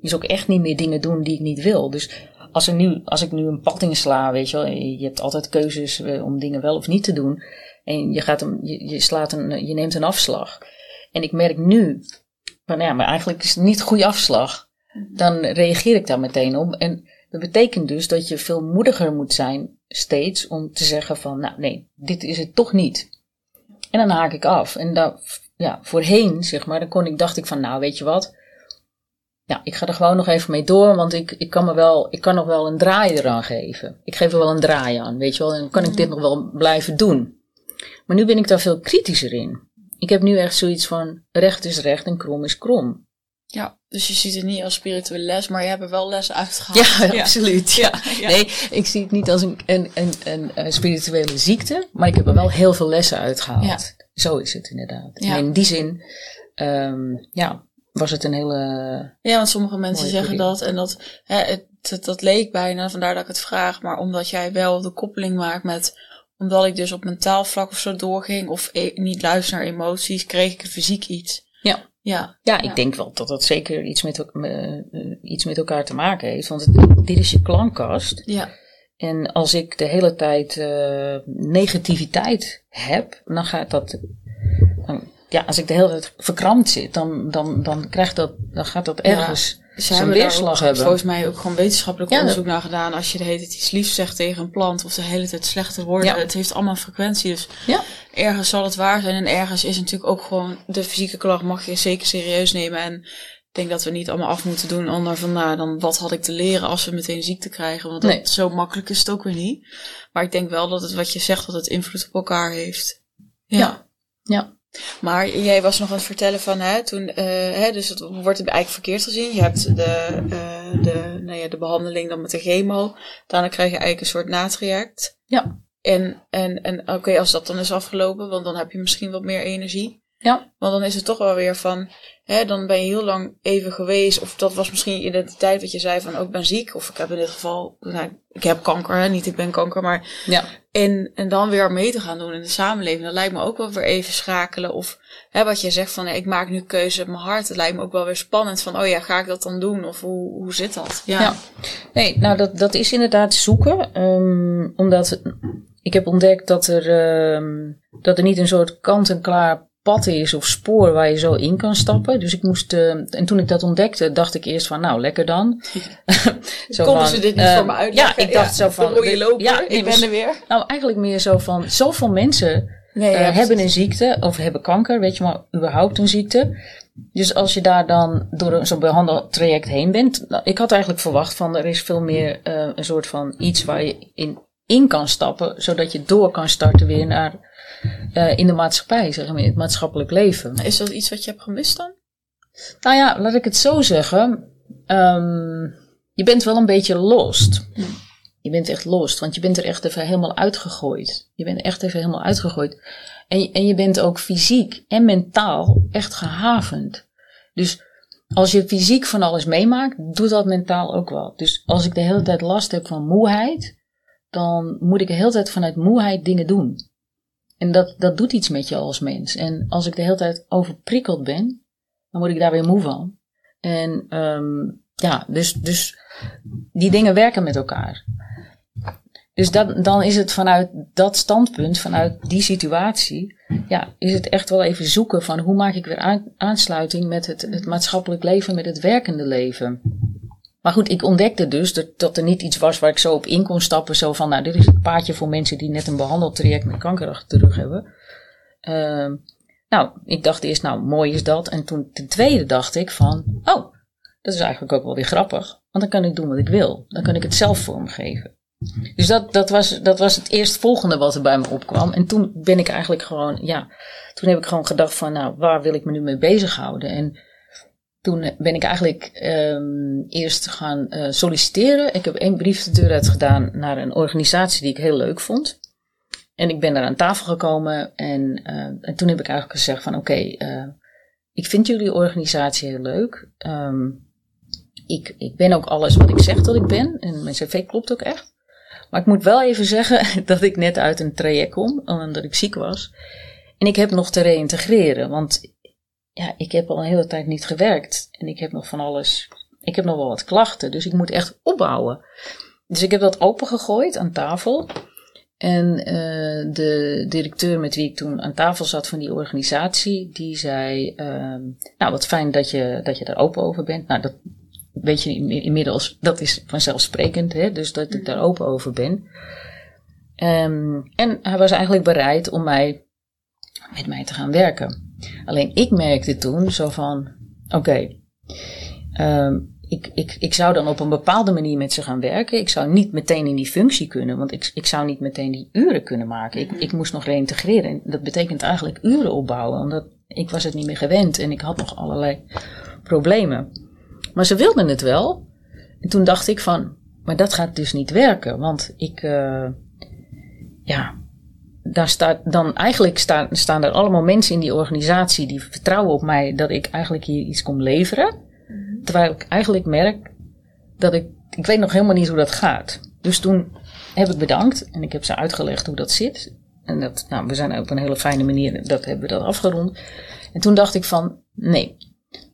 Dus ook echt niet meer dingen doen die ik niet wil. Dus als, er nu, als ik nu een pad insla, weet je wel, je hebt altijd keuzes eh, om dingen wel of niet te doen. En je, gaat hem, je, je, slaat een, je neemt een afslag. En ik merk nu, van ja, maar eigenlijk is het niet een goede afslag. Dan reageer ik daar meteen op. En dat betekent dus dat je veel moediger moet zijn steeds om te zeggen van, nou nee, dit is het toch niet. En dan haak ik af. En daar, ja, voorheen, zeg maar, dan kon ik, dacht ik van, nou weet je wat, ja, ik ga er gewoon nog even mee door, want ik, ik kan me wel, ik kan nog wel een draai eraan geven. Ik geef er wel een draai aan, weet je wel, en dan kan ik dit nog wel blijven doen. Maar nu ben ik daar veel kritischer in. Ik heb nu echt zoiets van, recht is recht en krom is krom. Ja, dus je ziet het niet als spirituele les, maar je hebt er wel lessen uitgehaald. Ja, absoluut. Ja. Ja. Nee, ik zie het niet als een, een, een, een, een spirituele ziekte, maar ik heb er wel heel veel lessen uitgehaald. Zo is het inderdaad. Ja. En in die zin, ehm, ja, was het een hele. Ja, want sommige mensen zeggen dat en dat, hè, het, dat leek bijna, vandaar dat ik het vraag, maar omdat jij wel de koppeling maakt met, omdat ik dus op mentaal vlak of zo doorging of e- niet luister naar emoties, kreeg ik een fysiek iets. Ja. Ja. Ja, ik Ja. denk wel dat dat zeker iets met, eh, iets met elkaar te maken heeft. Want het- dit is je klankkast. Ja. En als ik de hele tijd eh, negativiteit heb, dan gaat dat. Dan, ja, als ik de hele tijd verkrampt zit, dan, dan, dan, krijgt dat, dan gaat dat ergens Ze zijn hebben weerslag hebben. volgens mij ook gewoon wetenschappelijk Ja, onderzoek naar gedaan. Als je de hele tijd iets liefs zegt tegen een plant of de hele tijd slechte woorden. Ja. Het heeft allemaal een frequentie. Dus Ja. ergens zal het waar zijn. En ergens is natuurlijk ook gewoon de fysieke klacht mag je zeker serieus nemen. En ik denk dat we niet allemaal af moeten doen onder van nou, dan wat had ik te leren als we meteen ziekte krijgen. Want dat, Nee. zo makkelijk is het ook weer niet. Maar ik denk wel dat het wat je zegt, dat het invloed op elkaar heeft. Ja. Ja. Ja. Maar jij was nog aan het vertellen van, hè, toen, uh, hè, dus het wordt eigenlijk verkeerd gezien. Je hebt de, uh, de, nou ja, de behandeling dan met de chemo. Daarna krijg je eigenlijk een soort natraject. Ja. En, en, en oké, als dat dan is afgelopen, want dan heb je misschien wat meer energie. Ja. Want dan is het toch wel weer van, hè, dan ben je heel lang even geweest. Of dat was misschien je identiteit wat je zei van, ook oh, ben ziek. Of ik heb in dit geval, nou, ik heb kanker, hè, niet ik ben kanker. Maar, ja. en, en dan weer mee te gaan doen in de samenleving. Dat lijkt me ook wel weer even schakelen. Of hè, wat je zegt van, ik maak nu keuze op mijn hart. Het lijkt me ook wel weer spannend van, oh ja, ga ik dat dan doen? Of hoe, hoe zit dat? Ja. ja. Nee, nou dat, dat is inderdaad zoeken. Um, omdat ik heb ontdekt dat er, um, dat er niet een soort kant-en-klaar pad is of spoor waar je zo in kan stappen. Dus ik moest, uh, en toen ik dat ontdekte, dacht ik eerst van, nou, lekker dan. *laughs* zo Konden ze dit niet uh, voor me uitleggen? Ja, ik dacht zo van, ja, ik ben er weer. Nou, eigenlijk meer zo van, zoveel mensen nee, uh, hebben een ziekte of hebben kanker, weet je maar, überhaupt een ziekte. Dus als je daar dan door zo'n behandeltraject heen bent, nou, ik had eigenlijk verwacht van, er is veel meer een soort van iets waar je in in kan stappen, zodat je door kan starten weer naar uh, in de maatschappij, zeg maar, in het maatschappelijk leven. Is dat iets wat je hebt gemist dan? Nou ja, laat ik het zo zeggen. Um, je bent wel een beetje lost. Je bent echt lost, want je bent er echt even helemaal uitgegooid. Je bent echt even helemaal uitgegooid. En, en je bent ook fysiek en mentaal echt gehavend. Dus als je fysiek van alles meemaakt, doet dat mentaal ook wel. Dus als ik de hele tijd last heb van moeheid, dan moet ik de hele tijd vanuit moeheid dingen doen. En dat, dat doet iets met je als mens. En als ik de hele tijd overprikkeld ben, dan word ik daar weer moe van. En um, ja, dus, dus die dingen werken met elkaar. Dus dat, dan is het vanuit dat standpunt, vanuit die situatie, ja, is het echt wel even zoeken van hoe maak ik weer aansluiting met het, het maatschappelijk leven, met het werkende leven. Maar goed, ik ontdekte dus dat, dat er niet iets was waar ik zo op in kon stappen. Zo van, nou, dit is het paadje voor mensen die net een behandeltraject met kanker achter hebben. Uh, nou, ik dacht eerst, nou, mooi is dat. En toen ten tweede dacht ik van, oh, dat is eigenlijk ook wel weer grappig. Want dan kan ik doen wat ik wil. Dan kan ik het zelf vormgeven. Dus dat, dat, was, dat was het eerstvolgende wat er bij me opkwam. En toen ben ik eigenlijk gewoon, ja, toen heb ik gewoon gedacht van, nou, waar wil ik me nu mee bezighouden? En toen ben ik eigenlijk um, eerst gaan uh, solliciteren. Ik heb één brief de deur uit gedaan naar een organisatie die ik heel leuk vond. En ik ben daar aan tafel gekomen en, uh, en toen heb ik eigenlijk gezegd van oké, ik vind jullie organisatie heel leuk. Um, ik, ik ben ook alles wat ik zeg dat ik ben en mijn cv klopt ook echt. Maar ik moet wel even zeggen *laughs* dat ik net uit een traject kom, omdat ik ziek was. En ik heb nog te reïntegreren, want ja, ik heb al een hele tijd niet gewerkt. En ik heb nog van alles. Ik heb nog wel wat klachten. Dus ik moet echt opbouwen. Dus ik heb dat opengegooid aan tafel. En uh, de directeur met wie ik toen aan tafel zat van die organisatie, die zei: uh, Nou, wat fijn dat je, dat je daar open over bent. Nou, dat weet je inmiddels, dat is vanzelfsprekend, hè? dus dat ik daar open over ben. Um, en hij was eigenlijk bereid om mij met mij te gaan werken. Alleen ik merkte toen zo van: oké, um, ik, ik, ik zou dan op een bepaalde manier met ze gaan werken. Ik zou niet meteen in die functie kunnen, want ik, ik zou niet meteen die uren kunnen maken. Ik, ik moest nog reintegreren. En dat betekent eigenlijk uren opbouwen, omdat ik was het niet meer gewend en ik had nog allerlei problemen. Maar ze wilden het wel. En toen dacht ik van, maar dat gaat dus niet werken, want ik, uh, ja, daar staat dan eigenlijk staan, staan er allemaal mensen in die organisatie die vertrouwen op mij dat ik eigenlijk hier iets kom leveren. Mhm. Terwijl ik eigenlijk merk dat ik, ik weet nog helemaal niet hoe dat gaat. Dus toen heb ik bedankt en ik heb ze uitgelegd hoe dat zit. En dat, nou, we zijn op een hele fijne manier, dat hebben we dat afgerond. En toen dacht ik van, nee,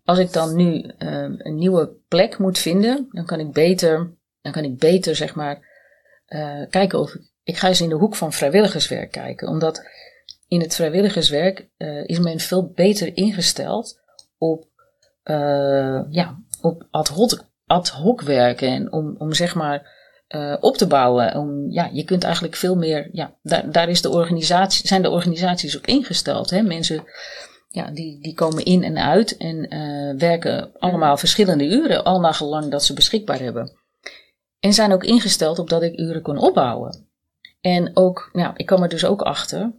als ik dan nu uh, een nieuwe plek moet vinden, dan kan ik beter, dan kan ik beter zeg maar uh, kijken of ik ik ga eens in de hoek van vrijwilligerswerk kijken. Omdat in het vrijwilligerswerk uh, is men veel beter ingesteld op, uh, ja, op ad hoc, werken. En om, om zeg maar uh, op te bouwen. Om, ja, je kunt eigenlijk veel meer. Ja, daar, daar is de organisatie, zijn de organisaties op ingesteld. Hè? Mensen ja, die, die komen in en uit en werken allemaal verschillende uren, al naar gelang dat ze beschikbaar hebben. En zijn ook ingesteld op dat ik uren kon opbouwen. En ook, nou, ik kwam er dus ook achter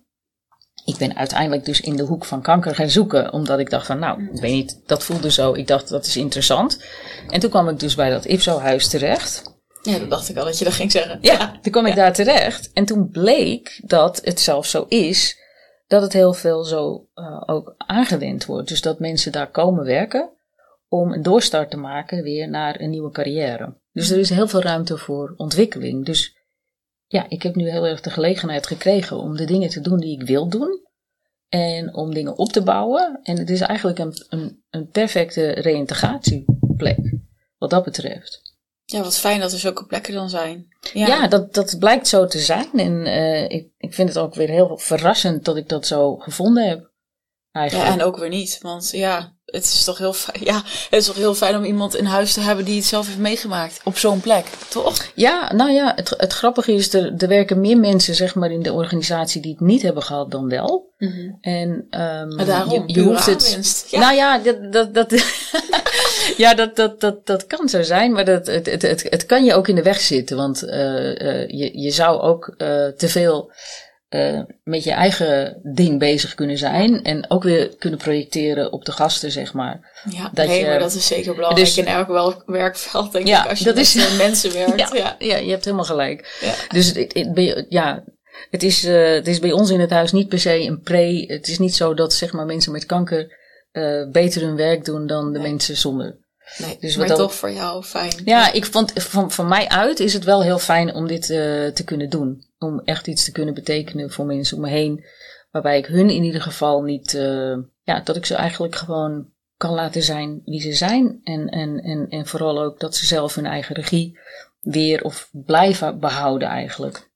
ik ben uiteindelijk dus in de hoek van kanker gaan zoeken. Omdat ik dacht van, nou, ik weet niet, dat voelde zo. Ik dacht, dat is interessant. En toen kwam ik dus bij dat IPSO-huis terecht. Ja, dat dacht ik al dat je dat ging zeggen. Ja, toen kwam ik daar terecht. En toen bleek dat het zelfs zo is dat het heel veel zo uh, ook aangewend wordt. Dus dat mensen daar komen werken om een doorstart te maken weer naar een nieuwe carrière. Dus er is heel veel ruimte voor ontwikkeling. Dus ja, ik heb nu heel erg de gelegenheid gekregen om de dingen te doen die ik wil doen. En om dingen op te bouwen. En het is eigenlijk een, een, een perfecte reïntegratieplek, wat dat betreft. Ja, wat fijn dat er zulke plekken dan zijn. Ja, ja dat, dat blijkt zo te zijn. En uh, ik, ik vind het ook weer heel verrassend dat ik dat zo gevonden heb. Eigenlijk. Ja, en ook weer niet. Want ja, het is toch heel fijn, ja, het is toch heel fijn om iemand in huis te hebben die het zelf heeft meegemaakt. Op zo'n plek, toch? Ja, nou ja, het, het grappige is, er, er werken meer mensen zeg maar, in de organisatie die het niet hebben gehad dan wel. Mm -hmm. En um, daarom, je, je hoeft het. Ja. Nou ja, dat, dat, dat, *laughs* ja, dat, dat, dat, dat kan zo zijn, maar dat, het, het, het, het kan je ook in de weg zitten. Want uh, uh, je, je zou ook uh, te veel uh, met je eigen ding bezig kunnen zijn. En ook weer kunnen projecteren op de gasten, zeg maar. Ja, dat nee, je, maar dat is zeker belangrijk dus, in elk wel werkveld, denk ja, ik. Als je dat met is, mensen werkt. *laughs* Ja, ja. ja, je hebt helemaal gelijk. Dus het, het, ja, het, is, uh, het is bij ons in het huis niet per se een pre. Het is niet zo dat zeg maar, mensen met kanker uh, beter hun werk doen dan de nee. mensen zonder. Nee, dus maar toch voor jou fijn. Ja, ik vond van, van mij uit is het wel heel fijn om dit uh, te kunnen doen. Om echt iets te kunnen betekenen voor mensen om me heen. Waarbij ik hun in ieder geval niet, uh, ja, dat ik ze eigenlijk gewoon kan laten zijn wie ze zijn. En, en, en, en vooral ook dat ze zelf hun eigen regie weer of blijven behouden eigenlijk.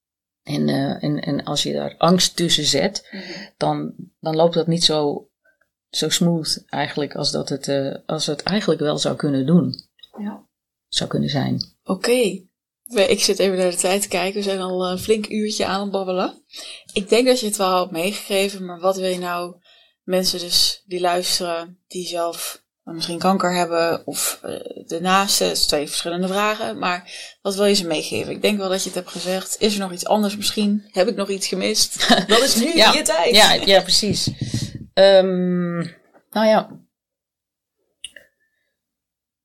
En, uh, en, en als je daar angst tussen zet, mm -hmm. dan, dan loopt dat niet zo zo smooth eigenlijk als dat het, uh, als het eigenlijk wel zou kunnen doen. Ja. Zou kunnen zijn. Oké. Okay. Ik zit even naar de tijd te kijken. We zijn al een flink uurtje aan het babbelen. Ik denk dat je het wel hebt meegegeven, maar wat wil je nou mensen dus die luisteren, die zelf misschien kanker hebben of uh, de naaste, zijn twee verschillende vragen, maar wat wil je ze meegeven? Ik denk wel dat je het hebt gezegd. Is er nog iets anders misschien? Heb ik nog iets gemist? Dat is nu *laughs* ja, je tijd. Ja, ja precies. Um, nou ja.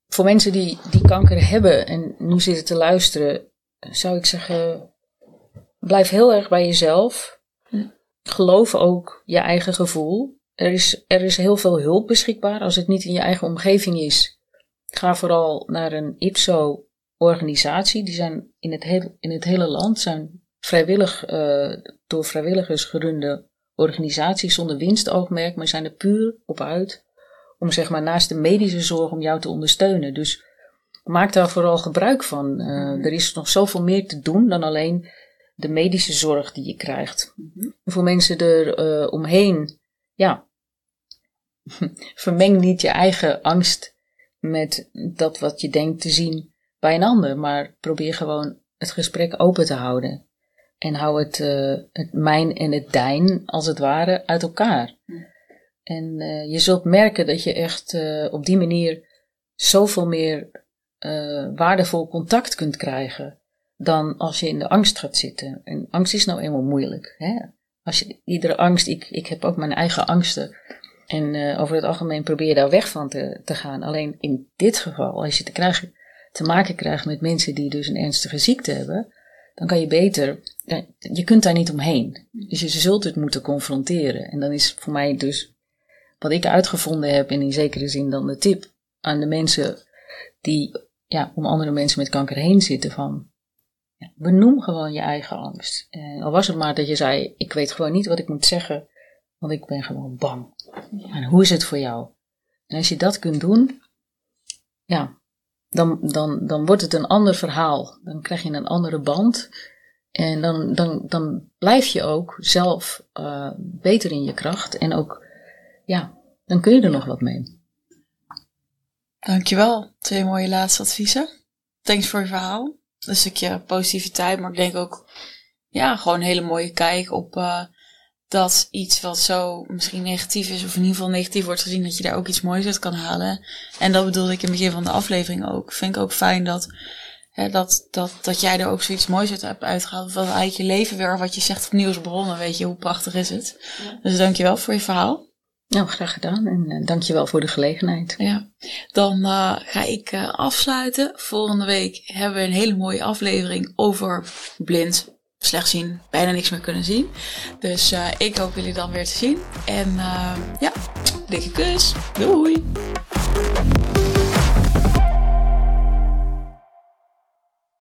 Voor mensen die, die kanker hebben en nu zitten te luisteren, zou ik zeggen: blijf heel erg bij jezelf. Geloof ook je eigen gevoel. Er is, er is heel veel hulp beschikbaar als het niet in je eigen omgeving is. Ga vooral naar een IPSO-organisatie. Die zijn in het, heel, in het hele land zijn vrijwillig, uh, door vrijwilligers gerunde organisaties zonder winstoogmerk, maar zijn er puur op uit om zeg maar naast de medische zorg om jou te ondersteunen. Dus maak daar vooral gebruik van. Uh, er is nog zoveel meer te doen dan alleen de medische zorg die je krijgt. Mm-hmm. Voor mensen er uh, omheen, ja, *laughs* vermeng niet je eigen angst met dat wat je denkt te zien bij een ander, maar probeer gewoon het gesprek open te houden. En hou het, uh, het mijn en het dijn, als het ware, uit elkaar. Mm. En uh, je zult merken dat je echt uh, op die manier zoveel meer waardevol contact kunt krijgen dan als je in de angst gaat zitten. En angst is nou eenmaal moeilijk. Hè? Als je, iedere angst, ik, ik heb ook mijn eigen angsten. En over het algemeen probeer je daar weg van te, te gaan. Alleen in dit geval, als je te, krijgen, te maken krijgt met mensen die dus een ernstige ziekte hebben, dan kan je beter, je kunt daar niet omheen. Dus je zult het moeten confronteren. En dan is voor mij dus wat ik uitgevonden heb, en in zekere zin dan de tip aan de mensen die ja, om andere mensen met kanker heen zitten van, ja, benoem gewoon je eigen angst. En al was het maar dat je zei, ik weet gewoon niet wat ik moet zeggen, want ik ben gewoon bang. En hoe is het voor jou? En als je dat kunt doen, ja, dan, dan, dan wordt het een ander verhaal. Dan krijg je een andere band. En dan, dan, dan blijf je ook zelf uh, beter in je kracht. En ook, ja, dan kun je er nog wat mee. Dankjewel. Twee mooie laatste adviezen. Thanks voor je verhaal. Een stukje positiviteit, maar ik denk ook, ja, gewoon een hele mooie kijk op uh, dat iets wat zo misschien negatief is, of in ieder geval negatief wordt gezien, dat je daar ook iets moois uit kan halen. En dat bedoelde ik in het begin van de aflevering ook. Vind ik ook fijn dat dat, dat, dat jij er ook zoiets moois uit hebt uitgehaald. Van eigenlijk je leven weer, wat je zegt, opnieuw is begonnen. Weet je, hoe prachtig is het? Ja. Dus dankjewel voor je verhaal. Nou, graag gedaan en uh, dankjewel voor de gelegenheid. Ja, dan uh, ga ik uh, afsluiten. Volgende week hebben we een hele mooie aflevering over blind, slecht zien, bijna niks meer kunnen zien. Dus ik hoop jullie dan weer te zien. En ja, dikke kus. Doei!